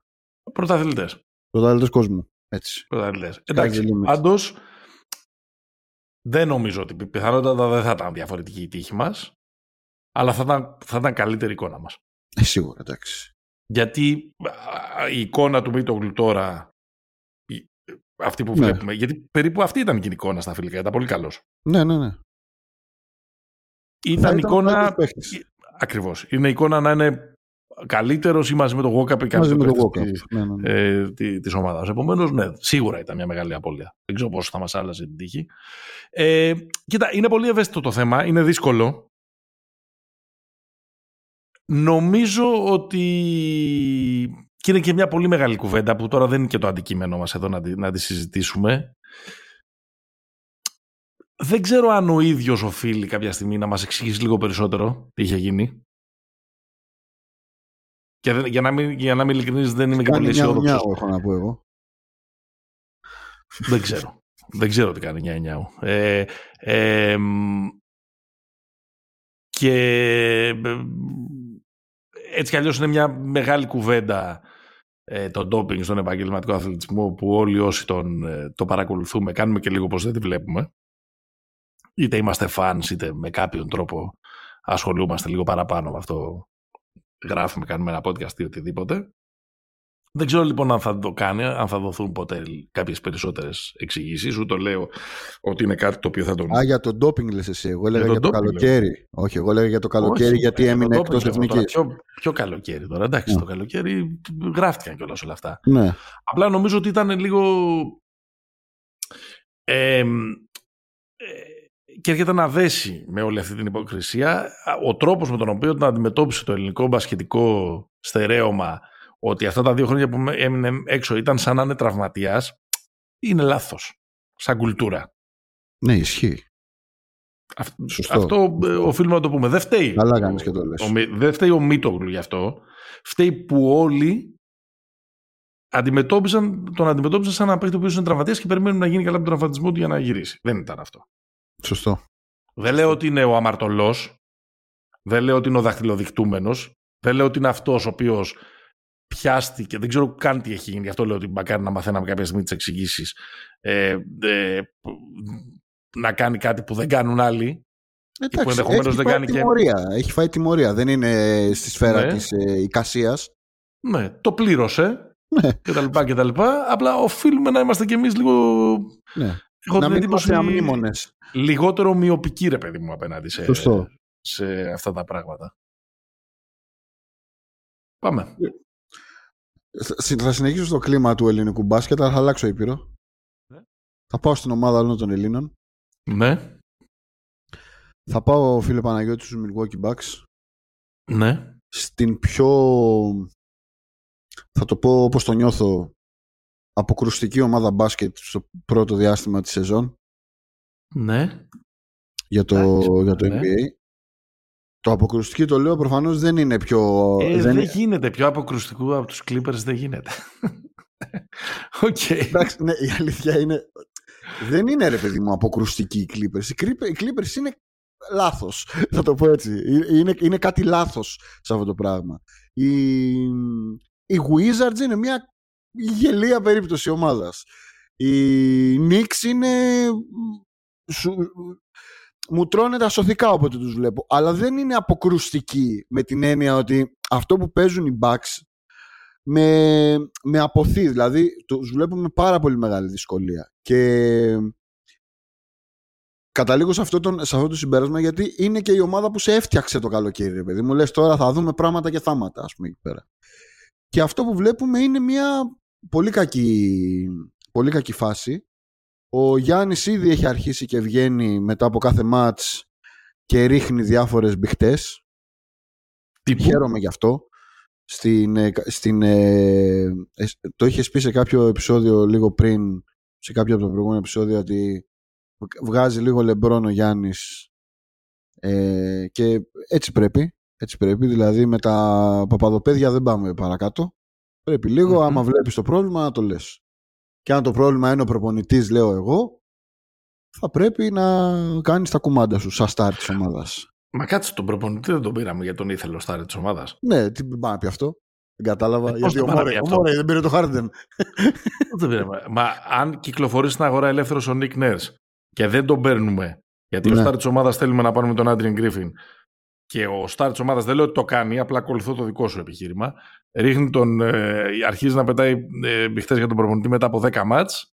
Πρωταθλητές. Πρωταθλητές κόσμου. Έτσι. Πρωταθλητές. Εντάξει. Πάντως, δεν νομίζω ότι πιθανότατα δεν θα ήταν διαφορετική η τύχη μας, αλλά θα ήταν, θα ήταν καλύτερη η εικόνα μας. Ε, σίγουρα, εντάξει. Γιατί η εικόνα του Μήτογλου τώρα, αυτή που ναι. βλέπουμε, γιατί περίπου αυτή ήταν και η εικόνα στα φιλικά, ήταν πολύ καλός. Ναι, ναι, ναι. Ήταν, εικόνα. Ακριβώς. Είναι εικόνα να είναι καλύτερος ή μαζί με το Walkup ή μαζί με το Walkup ναι, ναι, ναι. ε, της ομάδας. Επομένως, ναι, σίγουρα ήταν μια μεγάλη απώλεια. Δεν ξέρω πόσο θα μας άλλαζε την τύχη. Ε, κοίτα, είναι πολύ ευαίσθητο το θέμα. Είναι δύσκολο. Νομίζω ότι και είναι και μια πολύ μεγάλη κουβέντα που τώρα δεν είναι και το αντικείμενο μας εδώ να τη, να τη συζητήσουμε. Δεν ξέρω αν ο ίδιος οφείλει κάποια στιγμή να μας εξηγήσει λίγο περισσότερο τι είχε γίνει. Και δεν, για, να μην, για να μην ειλικρινής δεν είμαι και πολύ αισιόδοξος. έχω να πω εγώ. δεν ξέρω. δεν ξέρω τι κάνει 9-9. Ε, ε, και έτσι κι αλλιώς είναι μια μεγάλη κουβέντα ε, το ντόπινγκ στον επαγγελματικό αθλητισμό που όλοι όσοι τον, ε, το παρακολουθούμε κάνουμε και λίγο πως δεν τη βλέπουμε. Είτε είμαστε fans είτε με κάποιον τρόπο ασχολούμαστε λίγο παραπάνω με αυτό. Γράφουμε, κάνουμε ένα podcast ή οτιδήποτε. Δεν ξέρω λοιπόν αν θα το κάνει, αν θα δοθούν ποτέ κάποιες περισσότερες εξηγήσεις. Ούτε λέω ότι είναι κάτι το οποίο θα τον. Α, για το ντόπινγκ λες εσύ. Εγώ έλεγα για, για το, καλοκαίρι. Όχι, εγώ έλεγα για το καλοκαίρι Όχι, γιατί έμεινε εκτός εθνικής. Ποιο, ποιο καλοκαίρι τώρα. Εντάξει, ναι. το καλοκαίρι γράφτηκαν κιόλας όλα αυτά. Ναι. Απλά νομίζω ότι ήταν λίγο. Ε, και έρχεται να δέσει με όλη αυτή την υποκρισία ο τρόπος με τον οποίο τον αντιμετώπισε το ελληνικό μπασκετικό στερέωμα ότι αυτά τα δύο χρόνια που έμεινε έξω ήταν σαν να είναι τραυματίας, είναι λάθος. Σαν κουλτούρα. Ναι, ισχύει. Σωστό. Αυτό ε, οφείλουμε να το πούμε. Δεν φταίει. Καλά κάνεις και το λες. Ο, δεν φταίει ο Μίτογλου γι' αυτό. Φταίει που όλοι αντιμετώπισαν, τον αντιμετώπισαν σαν ένα παίκτη που είναι τραυματίας και περιμένουν να γίνει καλά με τον τραυματισμό του για να γυρίσει. Δεν ήταν αυτό. Σωστό. Δεν λέω ότι είναι ο αμαρτωλός. Δεν λέω ότι είναι ο δαχτυλοδεικτούμενος. Δεν λέω ότι είναι αυτός ο οποίος πιάστηκε, δεν ξέρω καν τι έχει γίνει, γι' αυτό λέω ότι μακάρι να μαθαίναμε κάποια στιγμή τι εξηγήσεις. Ε, ε, να κάνει κάτι που δεν κάνουν άλλοι. Εντάξει, που έχει, δεν κάνει τιμωρία, και... έχει φάει τιμωρία. Δεν είναι στη σφαίρα ναι. της ε, εικασίας. Ναι, το πλήρωσε ναι. και τα λοιπά και τα λοιπά. Απλά οφείλουμε να είμαστε κι εμείς λίγο... Ναι. Έχω να μην είμαστε αμνήμονες. Λιγότερο μειοπική ρε παιδί μου απέναντι σε, σε αυτά τα πράγματα. Πάμε. Ε, θα συνεχίσω στο κλίμα του ελληνικού μπάσκετ, αλλά θα αλλάξω ήπειρο. Ναι. Θα πάω στην ομάδα όλων των Ελλήνων. Ναι. Θα πάω, φίλε Παναγιώτη, στους Milwaukee Bucks. Ναι. Στην πιο, θα το πω όπως το νιώθω, αποκρουστική ομάδα μπάσκετ στο πρώτο διάστημα της σεζόν. Ναι. Για το, για το ναι. NBA. Το αποκρουστική το λέω προφανώς δεν είναι πιο... Ε, δεν... γίνεται πιο αποκρουστικό από τους Clippers δεν γίνεται. Οκ. okay. Εντάξει, ναι, η αλήθεια είναι... Δεν είναι ρε παιδί μου αποκρουστική οι Clippers. Οι Clippers είναι λάθος, θα το πω έτσι. Είναι, είναι κάτι λάθος σε αυτό το πράγμα. Οι, οι Wizards είναι μια γελία περίπτωση ομάδας. Οι Knicks είναι μου τρώνε τα σωθικά όποτε τους βλέπω. Αλλά δεν είναι αποκρουστική με την έννοια ότι αυτό που παίζουν οι Bucks με, με αποθεί. Δηλαδή τους βλέπω με πάρα πολύ μεγάλη δυσκολία. Και καταλήγω σε αυτό, τον, σε αυτό το συμπέρασμα γιατί είναι και η ομάδα που σε έφτιαξε το καλοκαίρι. Παιδί. Μου λες τώρα θα δούμε πράγματα και θάματα ας πούμε εκεί πέρα. Και αυτό που βλέπουμε είναι μια πολύ κακή, πολύ κακή φάση ο Γιάννης ήδη έχει αρχίσει και βγαίνει μετά από κάθε μάτς και ρίχνει διάφορες μπηχτές. Τι Χαίρομαι γι' αυτό. Στην, ε, στην, ε, το είχες πει σε κάποιο επεισόδιο λίγο πριν, σε κάποιο από το προηγούμενο επεισόδιο, ότι βγάζει λίγο λεμπρόν ο Γιάννης ε, και έτσι πρέπει. Έτσι πρέπει, δηλαδή με τα παπαδοπέδια δεν πάμε παρακάτω. Πρέπει άμα βλέπεις το πρόβλημα να το λες. Και αν το πρόβλημα είναι ο προπονητής, λέω εγώ, θα πρέπει να κάνεις τα κουμάντα σου σαν στάρ της ομάδας. Μα κάτσε, τον προπονητή δεν τον πήραμε για τον ήθελο στάρ της ομάδας. Ναι, τι πάει να πει αυτό. Δεν κατάλαβα. Ε, γιατί πώς ο το πάει να Μόρε, πει ο αυτό; Μόρε δεν πήρε το Χάρντεν. Δεν πήραμε. Μα αν κυκλοφορεί στην αγορά ελεύθερος ο Νίκ Νέρς και δεν τον παίρνουμε, γιατί ο Ναι. στάρ της ομάδας θέλουμε να πάρουμε τον Άντριεν Γκρίφιν και ο στάρ της ομάδας δεν λέω ότι το κάνει, απλά ακολουθώ το δικό σου επιχείρημα, ρίχνει τον, ε, αρχίζει να πετάει ε, μπιχτές για τον προπονητή μετά από 10 μάτς,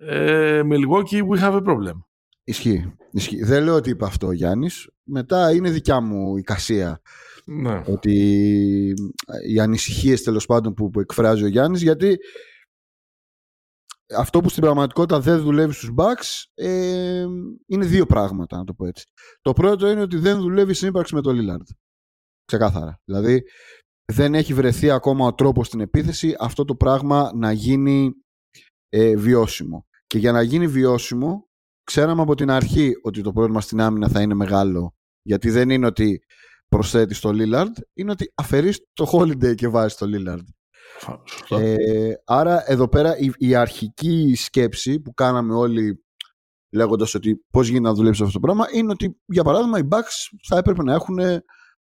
ε, με Milwaukee we have a problem. Ισχύει. Ισχύει. Δεν λέω ότι είπε αυτό ο Γιάννης. Μετά είναι δικιά μου η κασία Ναι. ότι οι ανησυχίες τέλος πάντων που, που εκφράζει ο Γιάννης γιατί αυτό που στην πραγματικότητα δεν δουλεύει στους Bucks ε, είναι δύο πράγματα να το πω έτσι. Το πρώτο είναι ότι δεν δουλεύει η σύμπραξη με τον Lillard. Ξεκάθαρα. Δηλαδή δεν έχει βρεθεί ακόμα ο τρόπος στην επίθεση αυτό το πράγμα να γίνει ε, βιώσιμο. Και για να γίνει βιώσιμο ξέραμε από την αρχή ότι το πρόβλημα στην άμυνα θα είναι μεγάλο γιατί δεν είναι ότι προσθέτει το Lillard είναι ότι αφαιρείς το Holiday και βάζεις το Lillard. Σωστό. Ε, άρα εδώ πέρα η, η αρχική σκέψη που κάναμε όλοι λέγοντας ότι πώς γίνεται να δουλέψει αυτό το πράγμα είναι ότι για παράδειγμα οι Bucks θα έπρεπε να έχουν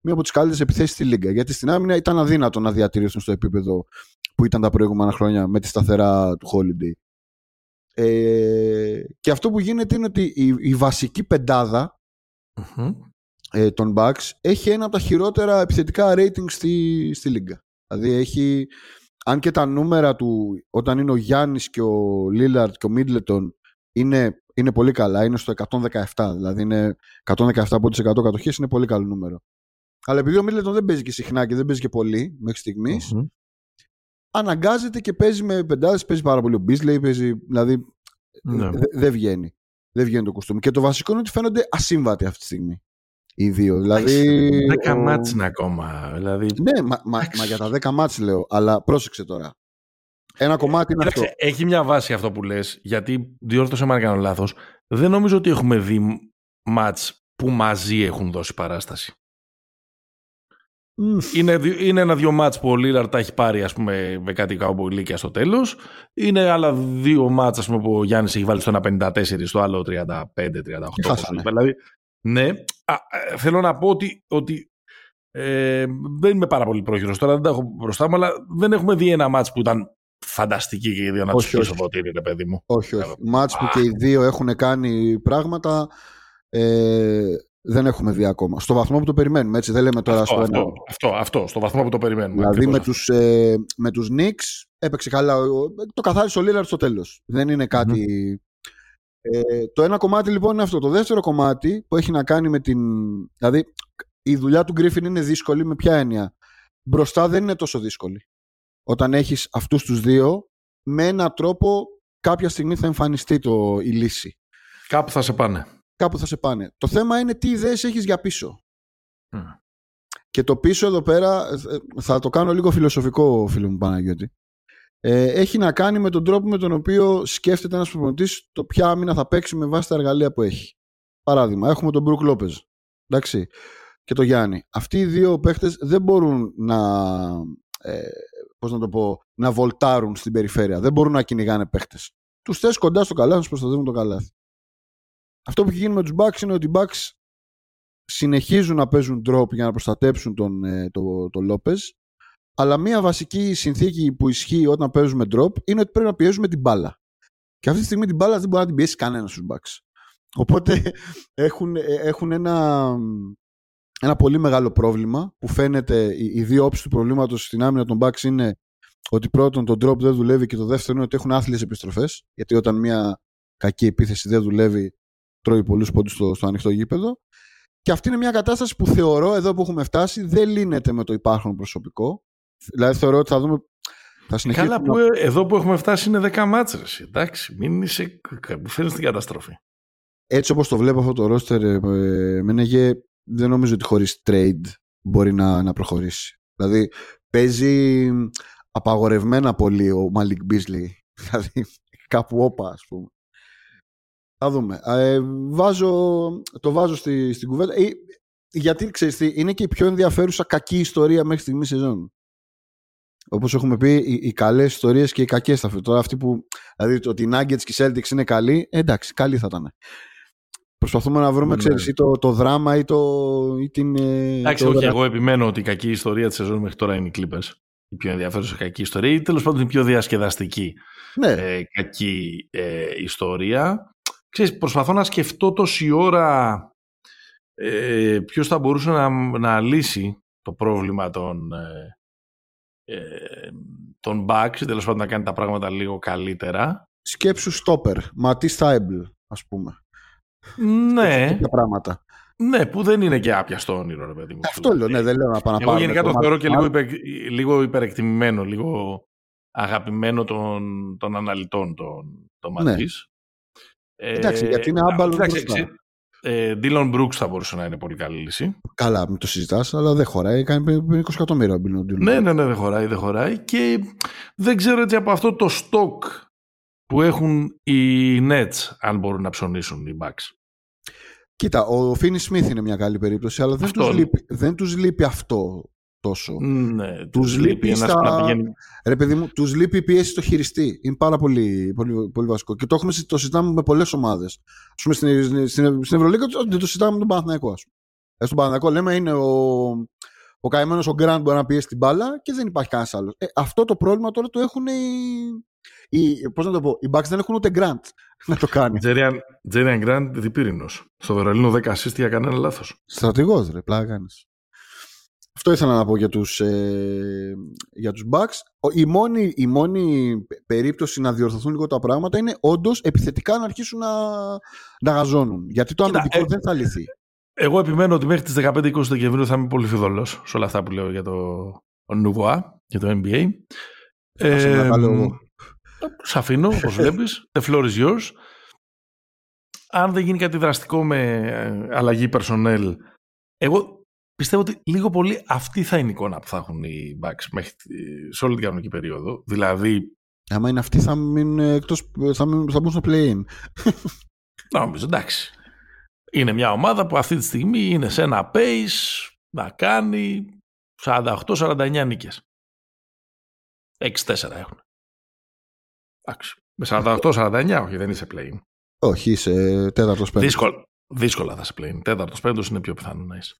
μία από τις καλύτερες επιθέσεις στη Λίγκα γιατί στην άμυνα ήταν αδύνατο να διατηρήσουν στο επίπεδο που ήταν τα προηγούμενα χρόνια με τη σταθερά του Holiday. Ε, και αυτό που γίνεται είναι ότι η, η βασική πεντάδα Μμμ. ε, των Bucks έχει ένα από τα χειρότερα επιθετικά rating στη, στη Λίγκα. Δηλαδή έχει, αν και τα νούμερα του όταν είναι ο Γιάννης και ο Λίλαρτ και ο Μίτλετον είναι, είναι πολύ καλά, είναι στο 117, δηλαδή είναι 117% κατοχές, είναι πολύ καλό νούμερο. Αλλά επειδή ο Μίτλετον δεν παίζει και συχνά και δεν παίζει και πολύ μέχρι στιγμής, Μμμ. αναγκάζεται και παίζει με πεντάδες, παίζει πάρα πολύ ο Μπίσλεϊ, παίζει, δηλαδή Ναι. δε- δεν βγαίνει. Δεν βγαίνει το κουστούμι. Και το βασικό είναι ότι φαίνονται ασύμβατοι αυτή τη στιγμή. Οι δύο. Δηλαδή. Δέκα ο- μάτς είναι ακόμα. Δηλαδή, Ναι, μα, μα, Εντάξει. μα για τα 10 μάτς λέω. Αλλά πρόσεξε τώρα. Ένα κομμάτι είναι αυτό. Κοίταξε, έχει μια βάση αυτό που λες, γιατί διόρθωσε με αν κάνω λάθος. Δεν νομίζω ότι έχουμε δει μάτς που μαζί έχουν δώσει παράσταση. Μμ, Είναι, δι- είναι ένα-δυο μάτς που ο Λίλαρ τα έχει πάρει ας πούμε, με κάτι καουμπολίκια στο τέλος. Είναι άλλα δύο μάτς ας πούμε, που ο Γιάννης έχει βάλει στο ένα 54, στο άλλο 35-38. Και χάσανε. Δηλαδή, ναι, α, ε, θέλω να πω ότι, ότι ε, δεν είμαι πάρα πολύ πρόχειρος τώρα, δεν τα έχω μπροστά μου, αλλά δεν έχουμε δει ένα μάτς που ήταν φανταστική και οι δύο να τους Όχι, πίσω όχι. ποτήρι, ρε παιδί μου. όχι, όχι. Μάτς που και οι δύο έχουν κάνει πράγματα ε, δεν έχουμε δει ακόμα. Στο βαθμό που το περιμένουμε. Έτσι, δεν λέμε τώρα Αυτό, στο ένα. αυτό, αυτό, αυτό, στο βαθμό που το περιμένουμε. Δηλαδή ακριβώς με αυτό. τους, ε, με τους Knicks έπαιξε καλά. ο- Το καθάρισε ο Λίλαρντ στο τέλος. Δεν είναι κάτι... Ε, το ένα κομμάτι λοιπόν είναι αυτό. Το δεύτερο κομμάτι που έχει να κάνει με την... Δηλαδή η δουλειά του Γκρίφιν είναι δύσκολη με ποια έννοια; Μπροστά δεν είναι τόσο δύσκολη. Όταν έχεις αυτούς τους δύο με έναν τρόπο κάποια στιγμή θα εμφανιστεί το, η λύση. Κάπου θα σε πάνε. Κάπου θα σε πάνε. Το θέμα είναι τι ιδέες έχεις για πίσω. Μμ. Και το πίσω εδώ πέρα, ε, θα το κάνω λίγο φιλοσοφικό φίλο μου Παναγιώτη, ε, έχει να κάνει με τον τρόπο με τον οποίο σκέφτεται ένας προπονητής το ποια άμυνα θα παίξει με βάση τα εργαλεία που έχει. Παράδειγμα, έχουμε τον Μπρουκ Λόπεζ εντάξει, και τον Γιάννη. Αυτοί οι δύο παίχτες δεν μπορούν να, ε, πώς να το πω, να βολτάρουν στην περιφέρεια. Δεν μπορούν να κυνηγάνε παίχτες. Τους θες κοντά στο καλάθι, τους προστατεύουν το καλάθι. Αυτό που έχει γίνει με τους Bucks είναι ότι οι Bucks συνεχίζουν να παίζουν drop για να προστατέψουν τον, ε, το, το Λόπεζ. Αλλά μία βασική συνθήκη που ισχύει όταν παίζουμε drop είναι ότι πρέπει να πιέζουμε την μπάλα. Και αυτή τη στιγμή την μπάλα δεν μπορεί να την πιέσει κανένας στους Bucks. Οπότε έχουν, ε, έχουν ένα, ένα πολύ μεγάλο πρόβλημα που φαίνεται οι, οι δύο όψεις του προβλήματος στην άμυνα των Bucks είναι ότι πρώτον το drop δεν δουλεύει και το δεύτερο είναι ότι έχουν άθλιες επιστροφές γιατί όταν μια κακή επίθεση δεν δουλεύει τρώει πολλούς πόντους στο, στο ανοιχτό γήπεδο και αυτή είναι μια κατάσταση που θεωρώ εδώ που έχουμε φτάσει δεν λύνεται με το υπάρχον προσωπικό. Δηλαδή θεωρώ ότι θα δούμε. Θα συνεχίσουμε. Καλά που ε, εδώ που έχουμε φτάσει είναι 10 μάτσες. Εντάξει, μην είσαι... Μου φέρνεις την καταστροφή. Έτσι όπως το βλέπω αυτό το roster, ε, Μενεγέ, δεν νομίζω ότι χωρίς trade μπορεί να, να προχωρήσει. Δηλαδή παίζει απαγορευμένα πολύ ο Μαλικ Μπίσλι. Δηλαδή κάπου όπα ας πούμε. Θα δούμε. Ε, βάζω, το βάζω στη, στην κουβέντα. Ε, γιατί ξέρεις τι, είναι και η πιο ενδιαφέρουσα κακή ιστορία μέχρι στιγμής σεζόν. όπως έχουμε πει, οι, οι καλές ιστορίες και οι κακές θα Τώρα αυτοί που, δηλαδή το ότι οι Nuggets και οι Celtics είναι καλοί, ε, εντάξει, καλοί θα ήταν. Προσπαθούμε να βρούμε, ναι. ξέρεις, ή το, το δράμα ή, το, ή την... Ε, εντάξει, όχι, εγώ επιμένω ότι η κακή ιστορία της σεζόν μέχρι τώρα είναι οι Clippers. Η πιο ενδιαφέρουσα κακή ιστορία ή τέλος πάντων η πιο διασκεδαστική ναι. ε, κακή ε, ιστορία. Ξέρεις, προσπαθώ να σκεφτώ τόση ώρα ε, ποιος θα μπορούσε να, να λύσει το πρόβλημα των, ε, ε, των bugs, τέλος πάντων να κάνει τα πράγματα λίγο καλύτερα. Σκέψου στόπερ, Ματί Στάιμπλ, ας πούμε. Ναι. πράγματα. Ναι, που δεν είναι και άπιαστο όνειρο, ρε παιδί μου. Αυτό λέω, ναι, δεν λέω να πάω να Εγώ γενικά το, θεωρώ και λίγο, υπερ, λίγο υπερεκτιμημένο, λίγο αγαπημένο των, των αναλυτών, τον, τον ναι. Εντάξει, γιατί είναι άμπαλο ε, Dylan Brooks θα μπορούσε να είναι πολύ καλή λύση. Καλά, μην το συζητάς, αλλά δεν χωράει. Κάνει 20 εκατομμύρια ο Dylan Ναι, ναι, ναι, δεν χωράει, δεν χωράει. Και δεν ξέρω έτσι από αυτό το stock που έχουν οι Nets, αν μπορούν να ψωνίσουν οι Bucks. Κοίτα, ο Φίνι Σμιθ είναι μια καλή περίπτωση, αλλά δεν τους, λείπει, δεν τους λείπει αυτό τόσο. Ναι, τους λείπει, λείπει στα... πηγαίνει... Ρε παιδί μου, τους λείπει η πίεση στο χειριστή. Είναι πάρα πολύ, πολύ, πολύ βασικό. Και το, έχουμε, το συζητάμε με πολλές ομάδες. Ας πούμε στην, στην, στην Ευρωλίγα δεν το συζητάμε με τον Παναθηναϊκό. Ας πούμε. Ε, στον Παναθηναϊκό λέμε είναι ο, ο καημένος ο Γκραντ μπορεί να πιέσει την μπάλα και δεν υπάρχει κανένας άλλος. Ε, αυτό το πρόβλημα τώρα το έχουν οι. οι πώς να το πω, οι Bucks δεν έχουν ούτε Γκραντ να το κάνει. Τζέριαν Γκραντ διπύρινος. Στο Βερολίνο 10 assist για κανένα λάθος. Στρατηγός, ρε, πλάκα κάνεις. Αυτό ήθελα να πω για τους, ε, για τους Bucks. Η μόνη, η μόνη περίπτωση να διορθωθούν λίγο τα πράγματα είναι όντως επιθετικά να αρχίσουν να, να γαζώνουν. Γιατί το αμυντικό ε, δεν θα λυθεί. Εγώ επιμένω ότι μέχρι τις 15-20 Δεκεμβρίου θα είμαι πολύ φιδωλός σε όλα αυτά που λέω για το Νουβουά, για το NBA. Ε, Σ' αφήνω, όπως βλέπεις. The floor is yours. Αν δεν γίνει κάτι δραστικό με ε, αλλαγή personnel, εγώ πιστεύω ότι λίγο πολύ αυτή θα είναι η εικόνα που θα έχουν οι Bucks μέχρι, σε όλη την κανονική περίοδο. Δηλαδή. Άμα είναι αυτοί θα μείνουν εκτός, θα, μείνουν, θα μπουν στο play-in. Νομίζω, εντάξει. Είναι μια ομάδα που αυτή τη στιγμή είναι σε ένα pace να κάνει 48-49 νίκες. 6-4 έχουν. Εντάξει. Με 48-49, όχι, δεν είσαι play-in. Όχι, είσαι τέταρτος πέμπτος. Δύσκολα, δύσκολα θα είσαι play-in. Τέταρτος πέμπτος είναι πιο πιθανό να είσαι.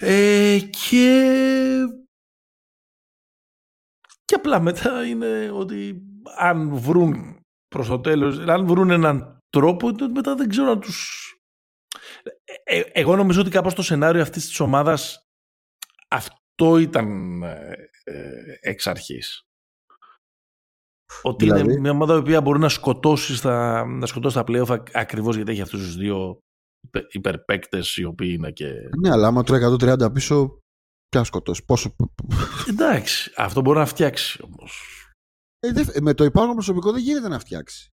Ε, και... Και απλά μετά είναι ότι αν βρουν προς το τέλος, αν βρουν έναν τρόπο, μετά δεν ξέρω να τους... Ε, ε, εγώ νομίζω ότι κάπως το σενάριο αυτής της ομάδας αυτό ήταν ε, εξ αρχής. Ότι είναι δηλαδή; μια ομάδα που μπορεί να σκοτώσει στα, να σκοτώσει τα playoff ακριβώς γιατί έχει αυτούς τους δύο υπερπαίκτες οι οποίοι είναι και. Ναι, αλλά άμα τρώει 130 πίσω, ποια σκοτώσει. Πόσο. Εντάξει, αυτό μπορεί να φτιάξει όμως. Ε, με το υπάρχον προσωπικό δεν γίνεται να φτιάξει.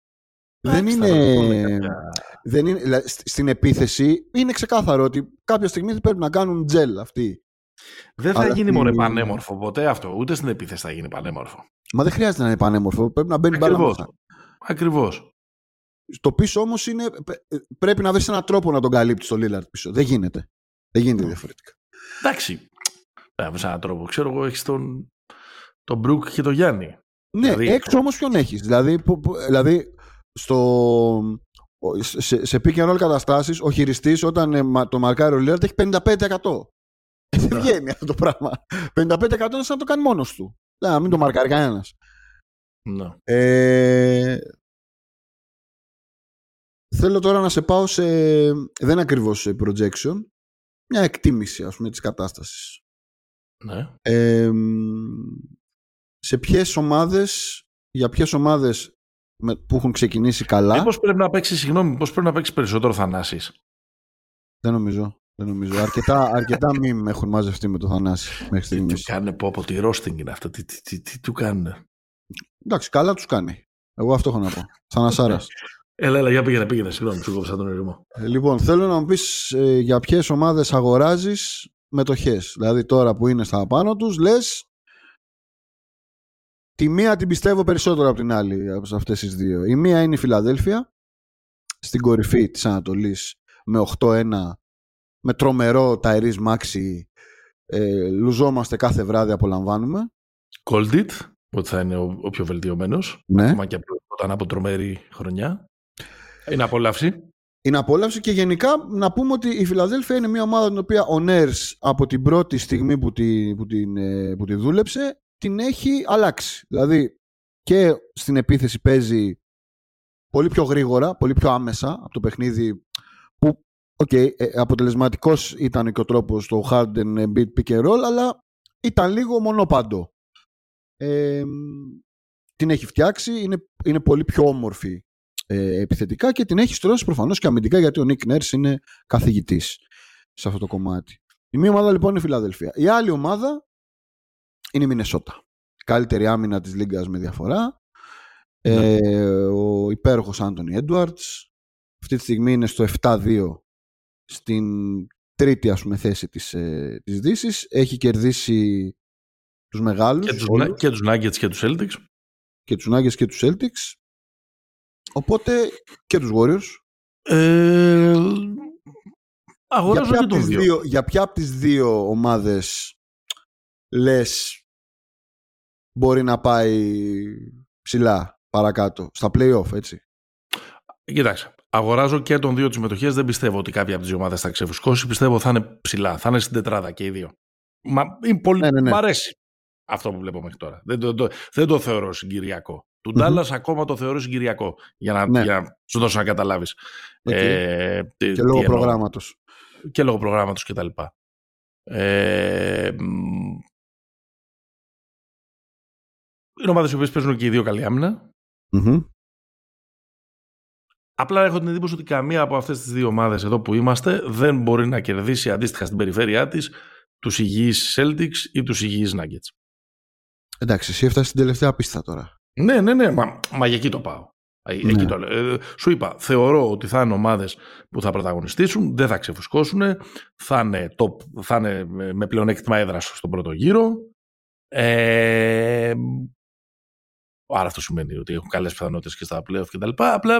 δεν είναι, δεν είναι. Στην επίθεση είναι ξεκάθαρο ότι κάποια στιγμή πρέπει να κάνουν τζελ αυτοί. Δεν θα γίνει μόνο πανέμορφο ποτέ αυτό. Ούτε στην επίθεση θα γίνει πανέμορφο. Μα δεν χρειάζεται να είναι πανέμορφο. Πρέπει να μπαίνει μπάλα Ακριβώς. Το πίσω όμως είναι. Πρέπει να βρει έναν τρόπο να τον καλύπτεις το Λίλαρτ πίσω. Δεν γίνεται. Δεν γίνεται διαφορετικά. Εντάξει. Πρέπει να βρει έναν τρόπο. Ξέρω εγώ, έχεις τον, τον Μπρουκ και τον Γιάννη. Ναι, δηλαδή... έξω όμως ποιον έχεις. Δηλαδή, δηλαδή στο, σε, σε pick and roll καταστάσεις, ο χειριστής όταν ε, το μαρκάρει ο Λίλαρτ έχει 55%. Δεν ναι. βγαίνει αυτό το πράγμα. 55% είναι σαν να το κάνει μόνος του. Να μην το μαρκάρει κανένας. Ναι. Ε, Θέλω τώρα να σε πάω σε, δεν ακριβώς σε projection, μια εκτίμηση ας πούμε της κατάστασης. Ναι. σε ποιες ομάδες, για ποιες ομάδες που έχουν ξεκινήσει καλά... Πώς πρέπει να παίξει, συγγνώμη, πώς πρέπει να παίξει περισσότερο Θανάσης. Δεν νομίζω. Δεν νομίζω. Αρκετά, αρκετά μη έχουν μαζευτεί με το Θανάση μέχρι στιγμής. Τι του κάνε πω από τη ρόστινγκ είναι αυτό. Τι, τι, τι, τι, του κάνουν; Εντάξει, καλά τους κάνει. Εγώ αυτό έχω να πω. Θανασάρας. Έλα, έλα, για πήγαινε, πήγαινε. Συγγνώμη, σου κόψα τον ερημό. Ε, λοιπόν, θέλω να μου πεις ε, για ποιες ομάδες αγοράζεις μετοχές. Δηλαδή, τώρα που είναι στα πάνω τους, λες. Τη μία την πιστεύω περισσότερο από την άλλη από αυτές τις δύο. Η μία είναι η Φιλαδέλφια, στην κορυφή της Ανατολής με 8-1, με τρομερό Ταϊρής Μάξι. Ε, λουζόμαστε κάθε βράδυ, απολαμβάνουμε. Cold ότι θα είναι ο, ο πιο βελτιωμένος. Ναι. Ακόμα και όταν από τρομερή χρονιά. Είναι απόλαυση. Είναι απόλαυση και γενικά να πούμε ότι η Φιλαδέλφια είναι μια ομάδα την οποία ο Νέρς από την πρώτη στιγμή που τη, που την, ε, που τη δούλεψε την έχει αλλάξει. Δηλαδή και στην επίθεση παίζει πολύ πιο γρήγορα, πολύ πιο άμεσα από το παιχνίδι που okay, ε, αποτελεσματικός ήταν και ο τρόπος στο Harden beat pick and roll αλλά ήταν λίγο μονοπάντο. Ε, την έχει φτιάξει, είναι, είναι πολύ πιο όμορφη ε, επιθετικά και την έχει στρώσει προφανώς και αμυντικά γιατί ο Νίκ Νέρς είναι καθηγητής σε αυτό το κομμάτι. Η μία ομάδα λοιπόν είναι η Φιλαδελφία. Η άλλη ομάδα είναι η Μινεσότα. Καλύτερη άμυνα της Λίγκας με διαφορά. Ε, ο υπέροχος Άντωνι Έντουαρτς. Αυτή τη στιγμή είναι στο 7-2 στην τρίτη ας πούμε θέση της, ε, της Δύσης. Έχει κερδίσει τους μεγάλους. Και τους, και τους Nuggets και τους Celtics. Και τους Nuggets και τους Celtics. Οπότε και τους Warriors. Ε, αγοράζω για και τον δύο. δύο. Για ποια από τις δύο ομάδες λες μπορεί να πάει ψηλά παρακάτω, στα play-off, έτσι; Κοίταξε, αγοράζω και των δύο τις μετοχές. Δεν πιστεύω ότι κάποια από τις δύο ομάδες θα ξεφουσκώσει. Πιστεύω θα είναι ψηλά. Θα είναι στην τετράδα και οι δύο. Μα είναι πολύ... Ναι, ναι, ναι. Μ' αρέσει αυτό που βλέπω μέχρι τώρα. Δεν το, το, δεν το θεωρώ συγκυριακό. Του Ντάλλας ακόμα το θεωρώ συγκυριακό. Για να, Ναι. για να σου δώσω να καταλάβεις. Οκ. Ε, τι- Και τι λόγω εννοώ. προγράμματος. Και λόγω προγράμματος και τα λοιπά. Ε, μ, είναι ομάδες οι οποίες παίζουν και οι δύο καλή άμυνα. Μμμ. Απλά έχω την εντύπωση ότι καμία από αυτές τις δύο ομάδες εδώ που είμαστε δεν μπορεί να κερδίσει αντίστοιχα στην περιφέρειά της τους υγιείς Celtics ή τους υγιείς Nuggets. Εντάξει, εσύ έφτασες στην τελευταία πίστα τώρα. Ναι, ναι, ναι, μα, μα για εκεί το πάω. Ε, Ναι. Εκεί το λέω. Ε, σου είπα, θεωρώ ότι θα είναι ομάδες που θα πρωταγωνιστήσουν, δεν θα ξεφουσκώσουν, θα είναι, top, θα είναι με- με πλεονέκτημα έδρας στον πρώτο γύρο. Ε, άρα αυτό σημαίνει ότι έχουν καλές πιθανότητες και στα playoff και τα λοιπά. Απλά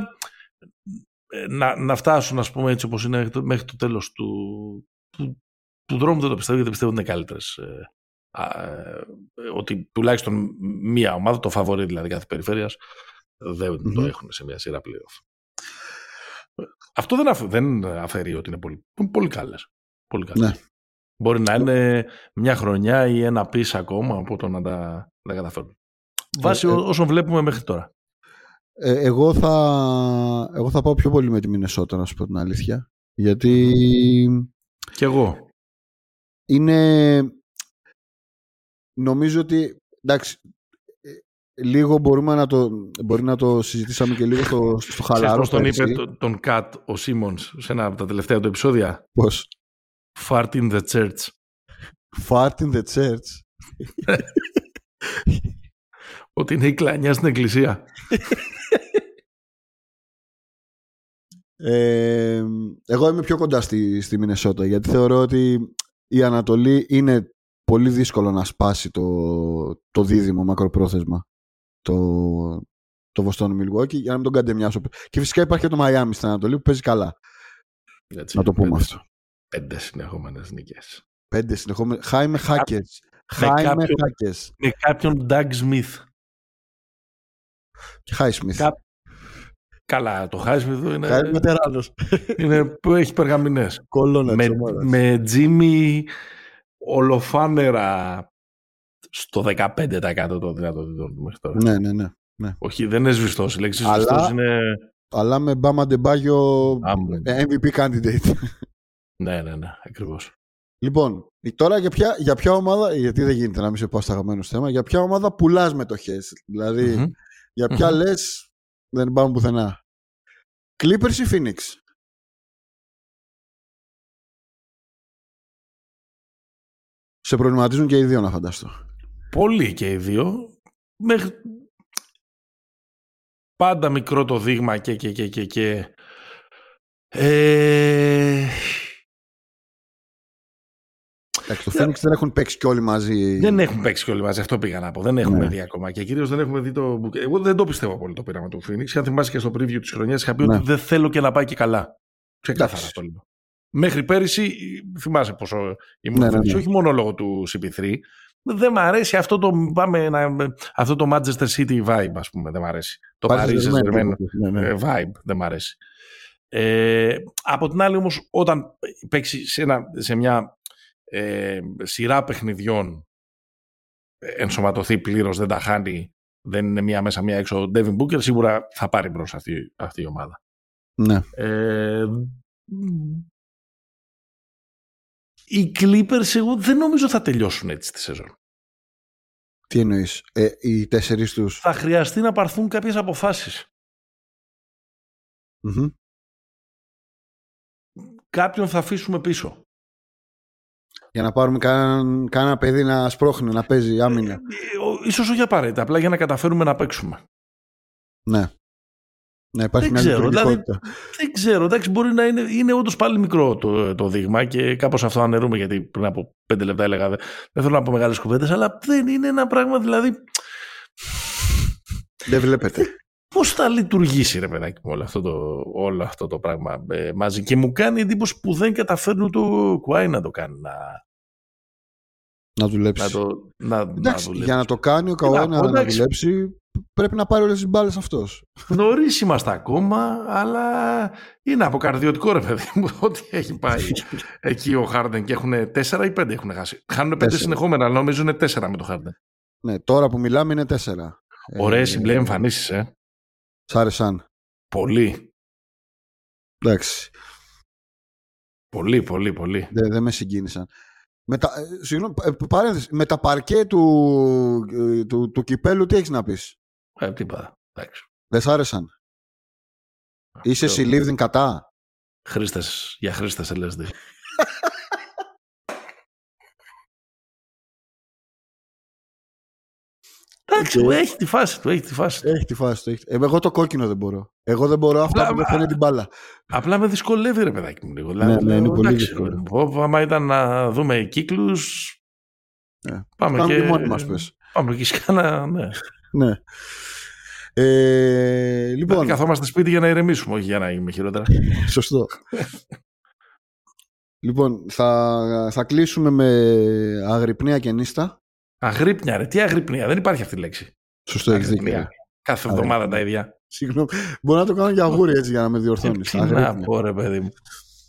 ε, να, να φτάσουν, ας πούμε, έτσι όπως είναι μέχρι το, μέχρι το τέλος του, του, του δρόμου δεν το πιστεύω γιατί πιστεύω ότι είναι καλύτερες. Ε, α, ε, ότι τουλάχιστον μία ομάδα, το φαβορεί δηλαδή κάθε περιφέρειας, δεν το Μμμ. έχουν σε μια σειρά playoff. Αυτό δεν, αφ, δεν αφαιρεί ότι είναι πολύ, είναι πολύ καλές. Πολύ καλές. Ναι. Μπορεί να είναι μια χρονιά ή ένα πίσω ακόμα από το να τα, να τα καταφέρουν. Βάσει ε. όσων βλέπουμε μέχρι τώρα. Ε, εγώ, θα, εγώ θα πάω πιο πολύ με τη Μινεσότα, να σου πω την αλήθεια. Γιατί Κι εγώ. είναι... Νομίζω ότι... Εντάξει, ε, λίγο μπορούμε να το, μπορεί να το συζητήσαμε και λίγο στο, στο Ξέρεις χαλαρό. πώς τον πέρσι. είπε τον, τον Κατ ο Σίμονς σε ένα από τα τελευταία του επεισόδια; Πώς; Fart in the church. Fart in the church. Ότι είναι η κλανιά στην εκκλησία. Ε, εγώ είμαι πιο κοντά στη, στη Μινεσότα γιατί θεωρώ ότι η Ανατολή είναι πολύ δύσκολο να σπάσει το, το δίδυμο μακροπρόθεσμα το, το Βοστόνο Μιλγουόκι για να μην τον καντεμιάσω. Και φυσικά υπάρχει και το Μαϊάμι στην Ανατολή που παίζει καλά. Έτσι, Να το πούμε πέντε, αυτό. Πέντε συνεχόμενες νίκες. Πέντε συνεχόμενοι. Χάι με χάκες. με Χάι με κάποιον- χάκες. Με κάποιον Doug Smith. Και Χάι Σμιθ. Κα- Καλά, το Highsmith Χάι είναι, βετεράνος. είναι που έχει περγαμηνές. Κολόνα με, της ομάδας. με Jimmy ολοφάνερα στο 15% των δυνατοτήτων του μέχρι τώρα. Ναι, ναι, ναι. Όχι, δεν είναι σβηστός. Η λέξη Αλλά- σβηστός είναι... Αλλά με Μπάμα Ντεμπάγιο Άμπρε. MVP candidate. Ναι, ναι, ναι, ακριβώς. Λοιπόν, τώρα για ποια, για ποια ομάδα, γιατί δεν γίνεται να μην σε πάω στο αγαπημένο σου θέμα, για ποια ομάδα πουλάς μετοχές; Δηλαδή, Μμμ. για ποια Μμμ. λες δεν πάμε πουθενά; Clippers ή Phoenix; Σε προβληματίζουν και οι δύο να φανταστώ. Πολύ και οι δύο. Μέχρι... Πάντα μικρό το δείγμα και και και και και. Ε... Εντάξει, το Phoenix δεν έχουν παίξει κι όλοι μαζί. Δεν έχουν παίξει και όλοι μαζί, αυτό πήγα να πω. Δεν έχουμε Ναι. δει ακόμα. Και κυρίως δεν έχουμε δει το. Εγώ δεν το πιστεύω πολύ το πείραμα του Phoenix. Αν θυμάσαι και στο preview της χρονιάς, είχα πει Ναι. ότι δεν θέλω και να πάει και καλά. Ξεκάθαρα Εντάξει. αυτό λέω. Μέχρι πέρυσι, θυμάσαι πόσο ήμουν Ναι, ναι, ναι, ναι. όχι μόνο λόγω του CP3, δεν μ' αρέσει αυτό το, πάμε, να, αυτό το Manchester City vibe, ας πούμε. Δεν μ' αρέσει. Το Paris Saint-Germain Ναι, ναι. ε, vibe δεν μ' αρέσει. Ε, από την άλλη όμως, όταν παίξει σε, ένα, σε μια ε, σειρά παιχνιδιών ε, ενσωματωθεί πλήρως, δεν τα χάνει, δεν είναι μία μέσα, μία έξω, ο Devin Booker σίγουρα θα πάρει μπρος αυτή, αυτή η ομάδα. ναι. Ε, οι Clippers εγώ δεν νομίζω θα τελειώσουν έτσι τη σεζόν. Τι εννοείς, ε, οι τέσσερις τους. Θα χρειαστεί να πάρθουν κάποιες αποφάσεις. Κάποιον θα αφήσουμε πίσω. Για να πάρουμε κανένα, κανένα παιδί να σπρώχνει, να παίζει άμυνα. Ε, ο- Ίσως όχι απαραίτητα, απλά για να καταφέρουμε να παίξουμε. Ναι. Ναι, υπάρχει Δεν μια ξέρω, λειτουργικότητα. Δεν ξέρω, εντάξει, μπορεί να είναι, είναι όντως πάλι μικρό το, το δείγμα και κάπως αυτό αναιρούμε γιατί πριν από πέντε λεπτά έλεγα δεν δεν θέλω να πω μεγάλες κουβέντες, αλλά δεν είναι ένα πράγμα δηλαδή. Δεν βλέπετε. Πώς θα λειτουργήσει, ρε παιδάκι μου, όλο αυτό το, όλο αυτό το πράγμα ε, μαζί. Και μου κάνει εντύπωση που δεν καταφέρνουν το κουάι να το κάνει. Να, να δουλέψει. να το να, να Εντάξει, δουλέψει. για να το κάνει ο Τι να Καουάι πω, να, να εντάξει. δουλέψει, πρέπει να πάρει όλες τις μπάλες αυτός. Νωρίς είμαστε ακόμα, αλλά είναι αποκαρδιωτικό ρε παιδί μου ότι έχει πάει εκεί ο Χάρντεν και έχουν τέσσερα ή πέντε έχουν χάσει. Χάνουν πέντε Τέσσερα. συνεχόμενα, αλλά νομίζω είναι τέσσερα με το Χάρντεν. Ναι, τώρα που μιλάμε είναι τέσσερα. Ωραίες Ε, συμπλέ εμφανίσεις, ε. Σ' άρεσαν. Πολύ. Εντάξει. Πολύ, πολύ, πολύ. Δεν δεν με συγκίνησαν. Με τα, ε, συγγνώμη, ε, παρένθεση, με τα παρκέ του, ε, του, του κυπέλου τι έχεις να πεις; Ε, τίποτα. Εντάξει. Δεν σ' άρεσαν; Είσαι Αυτό- συλλήβδιν κατά; Χρήστες, για χρήστες LSD. Εντάξει, Οκ. έχει τη φάση του, έχει τη φάση του. Έχει τη φάση του. έχει- Ε, εγώ το κόκκινο δεν μπορώ. Εγώ δεν μπορώ αυτά Απλά- που δεν φαίνεται την μπάλα. Απλά με δυσκολεύει ρε παιδάκι μου λίγο. Ναι, ναι, είναι λέω, πολύ εντάξει, δύσκολο. πω, άμα ήταν να δούμε κύκλους, Ναι. πάμε Κάνουμε και... και μόνοι μας πες. Πάμε και σκάνα, ναι. Ναι. Ε, λοιπόν, Καθόμαστε σπίτι για να ηρεμήσουμε, όχι για να είμαι χειρότερα. σωστό. λοιπόν, θα, θα κλείσουμε με αγρυπνία και νύστα. Αγρύπνια, ρε. Τι αγρύπνια, δεν υπάρχει αυτή η λέξη. Σωστό, έχεις δίκιο. Αγρύπνια. Κάθε εβδομάδα τα ίδια. Συγγνώμη. Μπορώ να το κάνω για αγούρι έτσι για να με διορθώνεις. Τι να πω, ρε παιδί μου.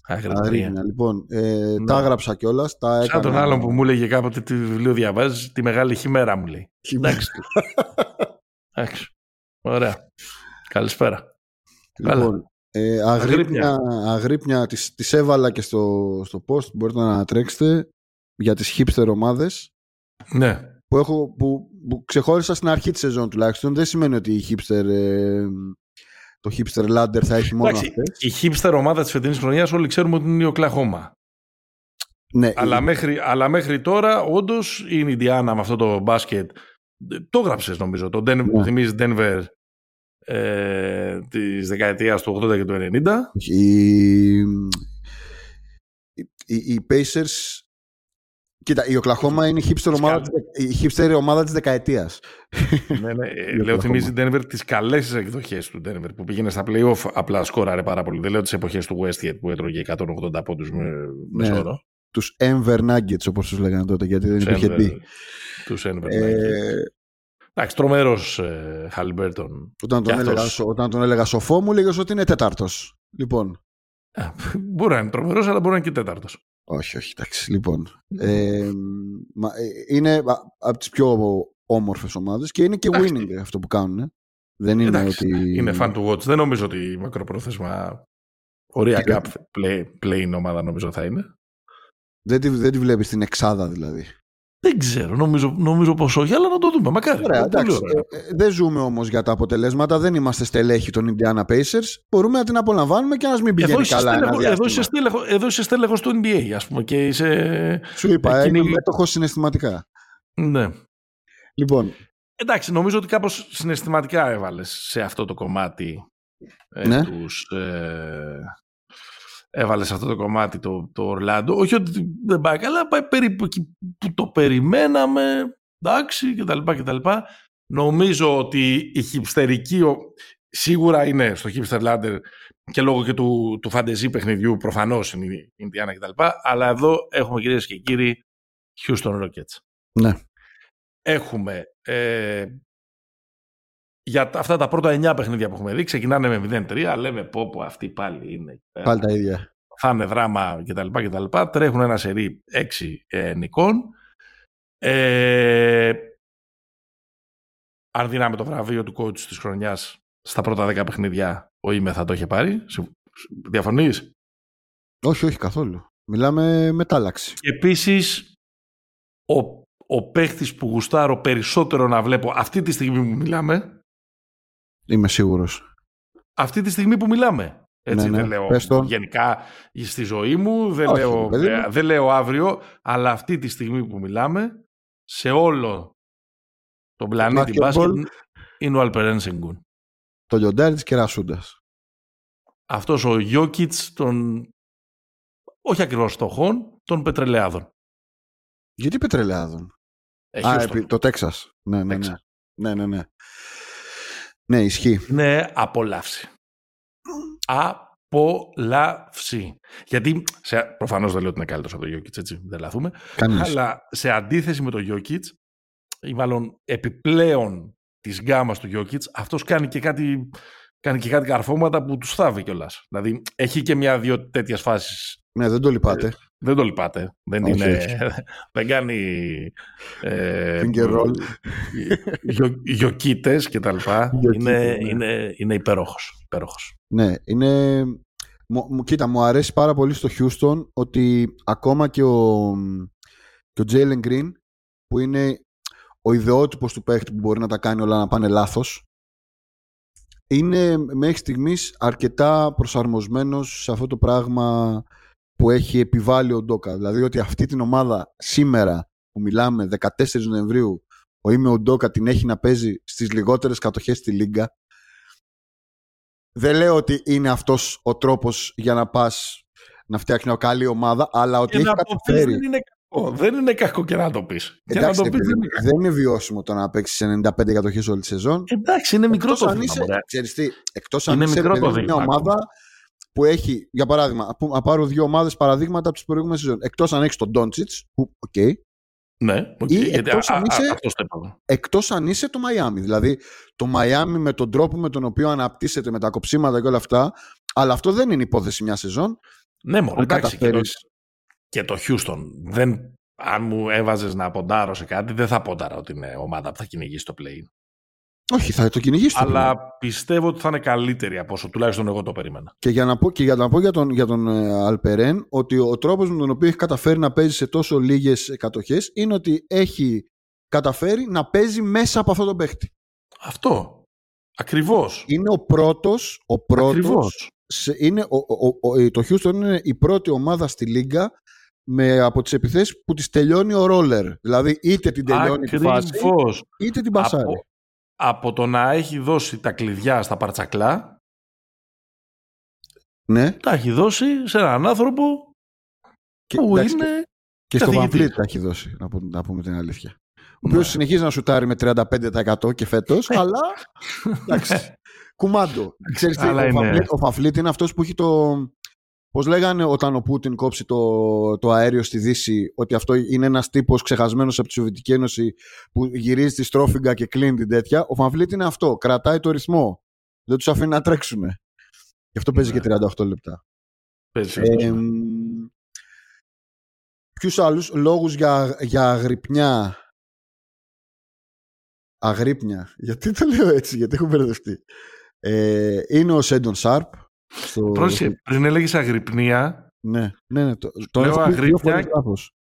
Αγρύπνια. Αγρύπνια. Λοιπόν, ε, Ναι. τα έγραψα κιόλας. Τα έκανα... Σαν τον άλλον που μου έλεγε κάποτε τι βιβλίο διαβάζεις, τη μεγάλη χειμέρα μου λέει. Εντάξει. Εντάξει. Ωραία. Καλησπέρα. Λοιπόν, ε, αγρύπνια, αγρύπνια τις, τις έβαλα και στο, στο post. Μπορείτε να ανατρέξετε για τις hipster ομάδες Ναι. που, έχω, που, που ξεχώρισα στην αρχή της σεζόν τουλάχιστον. Δεν σημαίνει ότι η hipster, ε, το hipster ladder θα έχει μόνο Εντάξει, αυτές. η hipster ομάδα της φετινής χρονιάς όλοι ξέρουμε ότι είναι η Οκλαχώμα. Ναι, Αλλά, η- μέχρι, αλλά μέχρι τώρα, όντως, είναι η Ιντιάνα με αυτό το μπάσκετ. Το γράψες νομίζω. Το Den, Ναι. που θυμίζεις Denver ε, της δεκαετίας του 80 και του 90. οι, οι, οι Pacers Κοίτα, η Οκλαχώμα είναι η hipster ομάδα, της- η hipster ομάδα της δεκαετίας. ναι, ναι, ε, Η λέω Oklahoma. θυμίζει Denver τις καλές εκδοχές του Denver που πήγαινε στα playoff απλά σκόραρε πάρα πολύ. Δεν λέω τις εποχές του Westgate που έτρωγε 180 πόντους με, με Ναι. σώρο. Τους Enver Nuggets όπως τους λέγανε τότε γιατί δεν υπήρχε τι. Τους Denver. Ε, Εντάξει, τρομερός ε, Χαλιμπέρτον. όταν, τον Και έλεγα, αυτός. σο- όταν τον έλεγα σοφό μου λέγες ότι είναι τέταρτος. Λοιπόν, Μπορεί να είναι τρομερός, αλλά μπορεί να είναι και τέταρτος. Όχι, όχι, εντάξει. Λοιπόν, ε, μα, ε, είναι από τις πιο όμορφες ομάδες και είναι και Εντάξει. winning αυτό που κάνουν. ε. Δεν είναι Εντάξει, ότι... Είναι fan to watch. Δεν νομίζω ότι μακροπρόθεσμα οριακά play, play ομάδα νομίζω θα είναι. Δεν τη, δεν τη βλέπεις στην εξάδα δηλαδή. Δεν ξέρω, νομίζω, νομίζω πως όχι, αλλά να το δούμε. Μακάρι. Ωραία, Πολύ εντάξει. ωραία. Ε, ε, δεν ζούμε όμως για τα αποτελέσματα, δεν είμαστε στελέχοι των Indiana Pacers. Μπορούμε να την απολαμβάνουμε και να μην Εδώ πηγαίνει είσαι, καλά ένα στέλεχο, εδώ, διάστημα. είσαι στέλεχο, εδώ είσαι στέλεχος του NBA, ας πούμε, και είσαι... Σου είπα, Εκείνη- είναι μέτοχος συναισθηματικά. Ναι. Λοιπόν, Εντάξει, νομίζω ότι κάπως συναισθηματικά έβαλες σε αυτό το κομμάτι ε, Ναι. τους... Ε, έβαλες σε αυτό το κομμάτι το, το Ορλάντο. Όχι ότι δεν πάει καλά, πάει περίπου εκεί που το περιμέναμε, εντάξει, κτλ. κτλ. Νομίζω ότι η χυψτερική ο- σίγουρα είναι στο hipster ladder και λόγω και του, του φαντεζή παιχνιδιού προφανώς είναι η Ινδιάνα κτλ. Αλλά εδώ έχουμε κυρίες και κύριοι Houston Rockets. ναι. έχουμε ε, για αυτά τα πρώτα 9 παιχνίδια που έχουμε δει, ξεκινάνε με 0-3, λέμε πω πω αυτοί πάλι είναι. Πάλι τα ίδια. Θα είναι δράμα κτλ. κτλ. Τρέχουν ένα σερί 6 ε, νικών. Ε, αν δίναμε το βραβείο του coach της χρονιάς στα πρώτα 10 παιχνίδια, ο Είμαι θα το είχε πάρει. Διαφωνείς; Όχι, όχι καθόλου. Μιλάμε μετάλλαξη. Και επίσης, ο, ο παίχτης που γουστάρω περισσότερο να βλέπω αυτή τη στιγμή που μιλάμε, Είμαι σίγουρος. αυτή τη στιγμή που μιλάμε. Έτσι Ναι, ναι. δεν λέω Πες το. γενικά στη ζωή μου, δεν, Όχι, λέω, παιδί μου. ε, δεν λέω αύριο, αλλά αυτή τη στιγμή που μιλάμε, σε όλο τον πλανήτη Basketball. μπάσκετ είναι ο Αλπερέν Σενγκούν. Το λιοντάρι της κερασούντας. Αυτός ο Γιώκητς των, όχι ακριβώς στοχών, των πετρελαιάδων. Γιατί πετρελαιάδων; Έχει Α, ως επί- το- το Τέξας. Ναι, ναι, ναι. Τέξας. Ναι, ναι, ναι. Ναι, ισχύει. Είναι απολαύση. Απολαύση. Γιατί, σε, προφανώς δεν λέω ότι είναι καλύτερος από τον Γιώκητς, έτσι, δεν λαθούμε. Κανείς. Αλλά σε αντίθεση με τον Γιώκητς, ή μάλλον επιπλέον της γκάμας του Γιώκητς, αυτός κάνει και κάτι, κάνει και κάτι καρφώματα που τους θάβει κιόλας. Δηλαδή, έχει και μια-δύο τέτοιες φάσεις. Ναι, δεν το λυπάται. Δεν το λυπάται. Δεν, Όχι, είναι, όχι. δεν κάνει ε, Finger roll. γιο- γιοκίτες και τα λοιπά. Γιοκίτες, είναι, ναι. είναι, είναι υπέροχος. υπέροχος. Ναι, είναι... Μου, μου- κοίτα, μου αρέσει πάρα πολύ στο Houston ότι ακόμα και ο, και ο Jalen Green που είναι ο ιδεότυπος του παίχτη που μπορεί να τα κάνει όλα να πάνε λάθος είναι μέχρι στιγμής αρκετά προσαρμοσμένος σε αυτό το πράγμα που έχει επιβάλει ο Ντόκα. Δηλαδή ότι αυτή την ομάδα σήμερα που μιλάμε 14 Νοεμβρίου ο Είμαι ο Ντόκα την έχει να παίζει στις λιγότερες κατοχές στη Λίγκα δεν λέω ότι είναι αυτός ο τρόπος για να πας να φτιάξει μια καλή ομάδα, αλλά ότι Και έχει να το πεις καταφέρει. δεν είναι κακό. Δεν είναι κακό και να το πεις. Και να Εντάξει, το ρε πεις παιδί δεν μου, είναι κακό. δεν είναι βιώσιμο το να παίξεις 95 κατοχές όλη τη σεζόν. Εντάξει, είναι μικρό Εκτός το αν βήμα. είσαι, μωρέ. ξέρεις τι, εκτός αν Είναι είσαι μικρό ρε παιδί το μου, μια βήμα ομάδα που έχει, για παράδειγμα, να πού- να πάρω δύο ομάδες παραδείγματα από τις προηγούμενες σεζόν. Εκτός αν έχεις τον Ντόντσιτς, που, οκ, Ναι, οκ, Ή γιατί εκτός α- αν α- είσαι- αυτός το είπα. εκτός αν είσαι το Μαϊάμι. Δηλαδή, το Μαϊάμι με τον τρόπο με τον οποίο αναπτύσσεται με τα κοψίματα και όλα αυτά, αλλά αυτό δεν είναι υπόθεση μια σεζόν. Ναι, μόνο Αν εντάξει. Και το, καταφέρεις- και το Houston. Δεν, αν μου έβαζες να ποντάρω σε κάτι, δεν θα ποντάρω ότι είναι ομάδα που θα κυνηγήσει το play. Όχι, θα το κυνηγήσει το Αλλά πιστεύω ότι θα είναι καλύτερη από όσο τουλάχιστον εγώ το περίμενα. Και για να πω, και για να πω για τον, για τον ε, Αλπερέν ότι ο τρόπος με τον οποίο έχει καταφέρει να παίζει σε τόσο λίγες κατοχές είναι ότι έχει καταφέρει να παίζει μέσα από αυτό το παίχτη. Αυτό. Ακριβώς. Είναι ο πρώτος, ο πρώτος Ακριβώς. σε- είναι ο, ο, ο- ε, το Houston είναι η πρώτη ομάδα στη Λίγκα με, από τις επιθέσεις που τις τελειώνει ο ρόλερ. Δηλαδή είτε την τελειώνει τη φάση Ακριβώς. είτε την πασάρει. Από, από το να έχει δώσει τα κλειδιά στα παρτσακλά, Ναι. τα έχει δώσει σε έναν άνθρωπο Και, που εντάξει, είναι... και στο καθηγητής. Βαμφλίτ τα έχει δώσει, να, πούμε- να πούμε την αλήθεια. Ο Ναι. οποίος συνεχίζει να σουτάρει με 35% και φέτος, αλλά. Εντάξει. Κουμάντο. Ξέρεις τι, Αλλά ο, είναι- Φαφλίτ, ο Φαφλίτ είναι αυτός που έχει το. Πώς λέγανε όταν ο Πούτιν κόψει το, το αέριο στη Δύση, ότι αυτό είναι ένας τύπος ξεχασμένος από τη Σοβιετική Ένωση που γυρίζει τη στρόφιγγα και κλείνει την τέτοια. Ο Φαφλίτ είναι αυτό. Κρατάει το ρυθμό. Δεν τους αφήνει να τρέξουν. Γι' αυτό παίζει Ναι. και 38 λεπτά. Παίζει Ε, σωστά. Ποιους άλλους λόγους για, για αγρυπνιά; Αγρύπνια. Γιατί το λέω έτσι, γιατί έχω μπερδευτεί. Ε, είναι ο Σέντον Σάρπ. Στο... Πρόσεχε, πριν έλεγες αγρυπνία Ναι, ναι, ναι. Το, το Λέω έχω πει δύο αγρύπνια. φορές λάθος.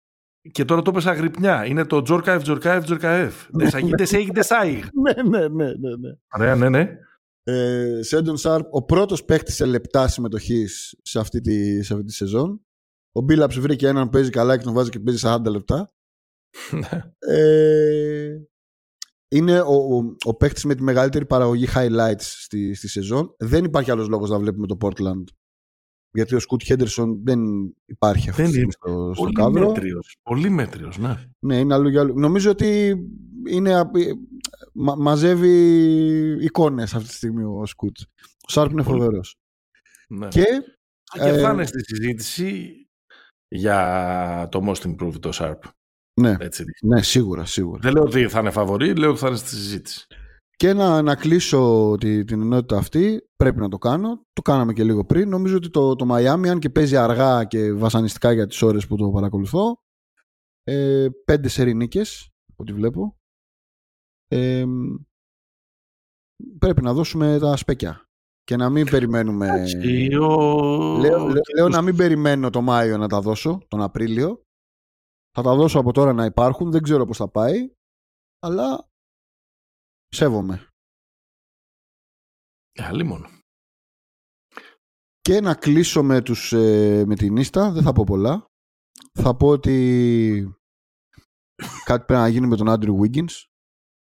και τώρα το πες αγρυπνιά. Είναι το Τζορκάεφ, Τζορκάεφ, Τζορκάεφ. Δεσαγί, δεσέγι, δεσάι. ναι, ναι, ναι, ναι, ναι. Ωραία, ναι, ναι. Ε, Σέντον Σάρπ, ο πρώτος παίκτης σε λεπτά συμμετοχής σε, αυτή τη- σε αυτή τη σεζόν. Ο Μπίλαψ βρήκε έναν που παίζει καλά και τον βάζει και παίζει 40 λεπτά. Ε, είναι ο, ο, ο παίκτης με τη μεγαλύτερη παραγωγή highlights στη, στη σεζόν. Δεν υπάρχει άλλος λόγος να βλέπουμε το Portland. Γιατί ο Σκουτ Χέντερσον δεν υπάρχει αυτή τη Δεν στιγμή στο, στο Πολύ κάδρο. μέτριος. Πολύ μέτριος, ναι. Ναι, είναι αλλού για αλλού. Νομίζω ότι είναι, απ- μα, μαζεύει εικόνες αυτή τη στιγμή ο Σκουτ. Ο Σάρπ είναι Πολύ. φοβερός. ναι. Και Και ε, θα είναι στη συζήτηση για το most improved το Sharp. Ναι, Έτσι. ναι, σίγουρα, σίγουρα. Δεν λέω ότι θα είναι φαβορή, λέω ότι θα είναι στη συζήτηση. Και να, να κλείσω τη, την ενότητα αυτή, πρέπει να το κάνω. Το κάναμε και λίγο πριν. Νομίζω ότι το, το Miami, αν και παίζει αργά και βασανιστικά για τις ώρες που το παρακολουθώ, ε, πέντε σερί νίκες, από ό,τι βλέπω. Ε, πρέπει να δώσουμε τα σπέκια. Και να μην περιμένουμε... Εντάξει, ο- Λέω, λέω, λέω να μην περιμένω το Μάιο να τα δώσω, τον Απρίλιο. Θα τα δώσω από τώρα να υπάρχουν. Δεν ξέρω πώς θα πάει. Αλλά σέβομαι. Άλλη μόνο. Και να κλείσω με, τους, ε, με την Ίστα. Δεν θα πω πολλά. Θα πω ότι κάτι πρέπει να γίνει με τον Άντριου Wiggins.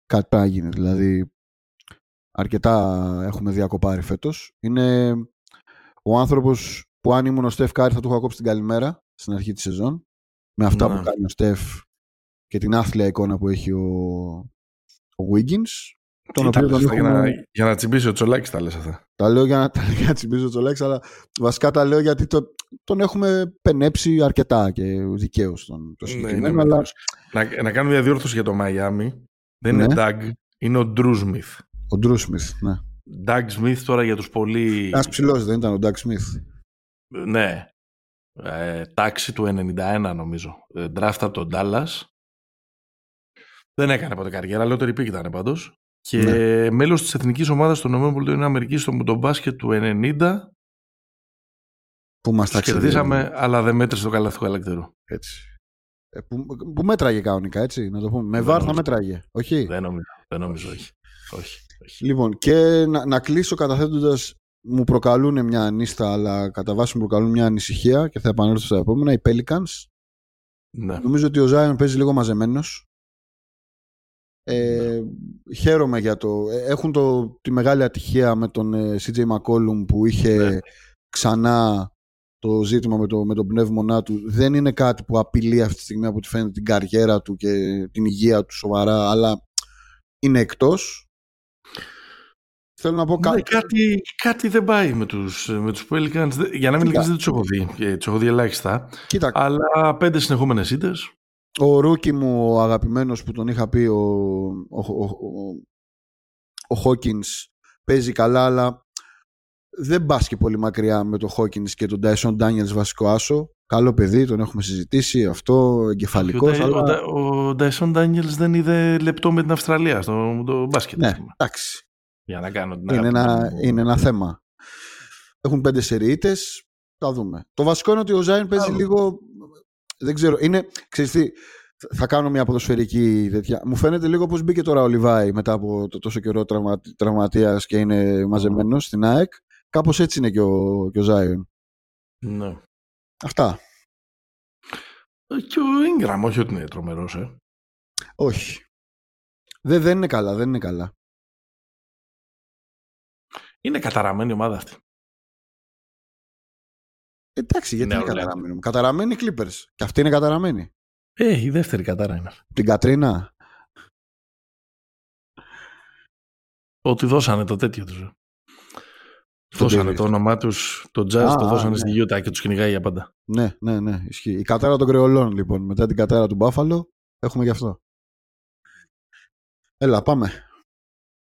Κάτι πρέπει να γίνει. Δηλαδή αρκετά έχουμε διακοπάρει φέτος. Είναι ο άνθρωπος που αν ήμουν ο Στεφ Κάρη θα του είχα κόψει την καλημέρα στην αρχή της σεζόν. Με αυτά Ναι. που κάνει ο Στεφ και την άθλια εικόνα που έχει ο, ο Wiggins. Τον Τι τα οποίο τον λες αυτά, για, έχουμε- να, για να τσιμπήσει ο Τσολάκης τα λες αυτά. τα λέω για να, τα λέω για να τσιμπήσω το Λέξ, αλλά βασικά τα λέω γιατί το, τον έχουμε πενέψει αρκετά και δικαίως τον το Ναι, συγκεκριμένο. είναι αλλά μέτρος. να, να κάνω μια διόρθωση για το Μαϊάμι. Δεν Ναι. είναι Doug, είναι ο Drew Smith. ο Ντρού Σμιθ, ναι. Doug Smith τώρα για τους πολύ... Ένας ψηλός δεν ήταν ο Ντάκ Σμιθ. Ναι. Ε, τάξη του 91 νομίζω. Ε, draft από τον Dallas. Δεν έκανε ποτέ καριέρα, λεότερη πίκη ήταν πάντως. Και Ναι. μέλος της εθνικής ομάδας των ΗΠΑ στο μουντομπάσκετ του 90. Που μας Τους τα κερδίσαμε, αλλά δεν μέτρησε το καλάθι του καλακτήρου. Έτσι. Ε, που, που μέτραγε κανονικά, έτσι, να το πούμε. Με Δεν βάρ θα νομίζω. μέτραγε. Όχι; Δεν νομίζω, δεν νομίζω όχι. όχι, όχι. Λοιπόν, και να, να κλείσω καταθέτοντας. Μου προκαλούν μια ανίστα, αλλά κατά βάση μου προκαλούν μια ανησυχία και θα επανέλθω στα επόμενα. Οι Pelicans. Ναι. Νομίζω ότι ο Ζάιον παίζει λίγο μαζεμένος. Ε, χαίρομαι για το. ε, Έχουν το, τη μεγάλη ατυχία με τον ε, CJ McCollum που είχε Ναι. ξανά το ζήτημα με το, με τον πνεύμονά του. Δεν είναι κάτι που απειλεί αυτή τη στιγμή από ό,τι φαίνεται την καριέρα του και την υγεία του σοβαρά, αλλά είναι εκτός. Θέλω να πω Ναι, κάτι. κάτι, κάτι δεν πάει με τους, με τους Pelicans. Δεν- Για να μην Κοίτα. ειλικρινής δεν τους έχω δει. Ε, Τους έχω δει ελάχιστα. Κοίτα, Αλλά πέντε συνεχόμενες ήττες. ο rookie μου ο αγαπημένος που τον είχα πει ο, ο, ο, ο, ο Hawkins παίζει καλά αλλά δεν πας και πολύ μακριά με τον Hawkins και τον Dyson Daniels βασικό άσο καλό παιδί, τον έχουμε συζητήσει αυτό, εγκεφαλικός Ο, αλλά... αλλά... ο Dyson Daniels δεν είδε λεπτό με την Αυστραλία στο το μπάσκετ. ναι, ας πούμε. εντάξει, Για να κάνω την είναι αγάπη ένα, μου. είναι ένα θέμα έχουν πέντε σεριίτες θα δούμε το βασικό είναι ότι ο Ζάιν παίζει Άλλο. λίγο δεν ξέρω, είναι, ξέρεις τι θα κάνω μια ποδοσφαιρική τέτοια. Μου φαίνεται λίγο πως μπήκε τώρα ο Λιβάη μετά από το τόσο καιρό τραυμα, τραυματίας και είναι μαζεμένος στην ΑΕΚ. Κάπως έτσι είναι και ο, και ο Ζάιον. Ναι. Αυτά. Ε, Και ο Ingram, όχι ότι είναι τρομερός, ε. Όχι. Δεν, δεν είναι καλά, δεν είναι καλά. Είναι καταραμένη η ομάδα αυτή. Εντάξει, γιατί Ναι, είναι ωραία. καταραμένη. Καταραμένη οι Clippers. Και αυτή είναι καταραμένη. Ε, η δεύτερη κατάρα είναι. αυτή. Την Κατρίνα. Ότι δώσανε το τέτοιο τους. ε. Στον Δώσανε Davis. το όνομά τους, το Jazz, Α, το α, δώσανε ναι. στη Utah και τους κυνηγάει για πάντα. Ναι, ναι, ναι. Ισχύει. Η κατάρα των κρεολών, λοιπόν. Μετά την κατάρα του Μπάφαλο έχουμε γι' αυτό. Έλα, πάμε.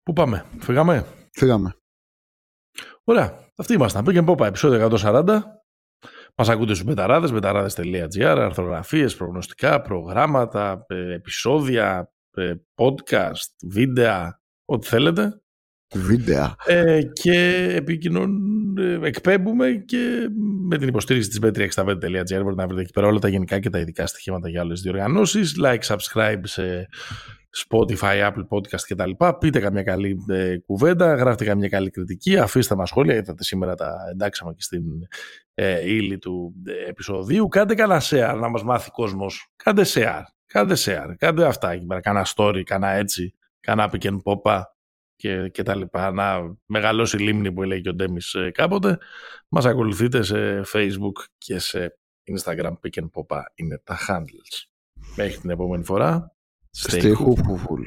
Πού πάμε, φύγαμε; Φύγαμε. Ωραία, αυτοί ήμασταν. Πήγαινε πόπα, επεισόδιο 140. Μας ακούτε στους μπεταράδες, μπεταράδες.gr, αρθρογραφίες, προγνωστικά, προγράμματα, ε, επεισόδια, ε, podcast, βίντεο, ό,τι θέλετε. Βίντεο. Ε, και επικοινων... ε, εκπέμπουμε και με την υποστήριξη της bet365.gr μπορείτε να βρείτε εκεί πέρα όλα τα γενικά και τα ειδικά στοιχήματα για όλες τις διοργανώσεις. Like, subscribe σε Spotify, Apple Podcast κτλ. Πείτε καμιά καλή ε, κουβέντα, γράφτε καμιά καλή κριτική, αφήστε μας σχόλια, είδατε σήμερα τα εντάξαμε και στην ε, ύλη του ε, επεισοδίου. Κάντε κανένα share να μας μάθει ο κόσμος. Κάντε share, κάντε share, κάντε αυτά εκεί πέρα, κάνα story, κάνα έτσι, κάνα pick and pop και, και τα λοιπά. Να μεγαλώσει η λίμνη που λέει και ο Ντέμις ε, κάποτε. Μας ακολουθείτε σε Facebook και σε Instagram pick and pop είναι τα handles. Μέχρι την επόμενη φορά. Stay, Stay hopeful.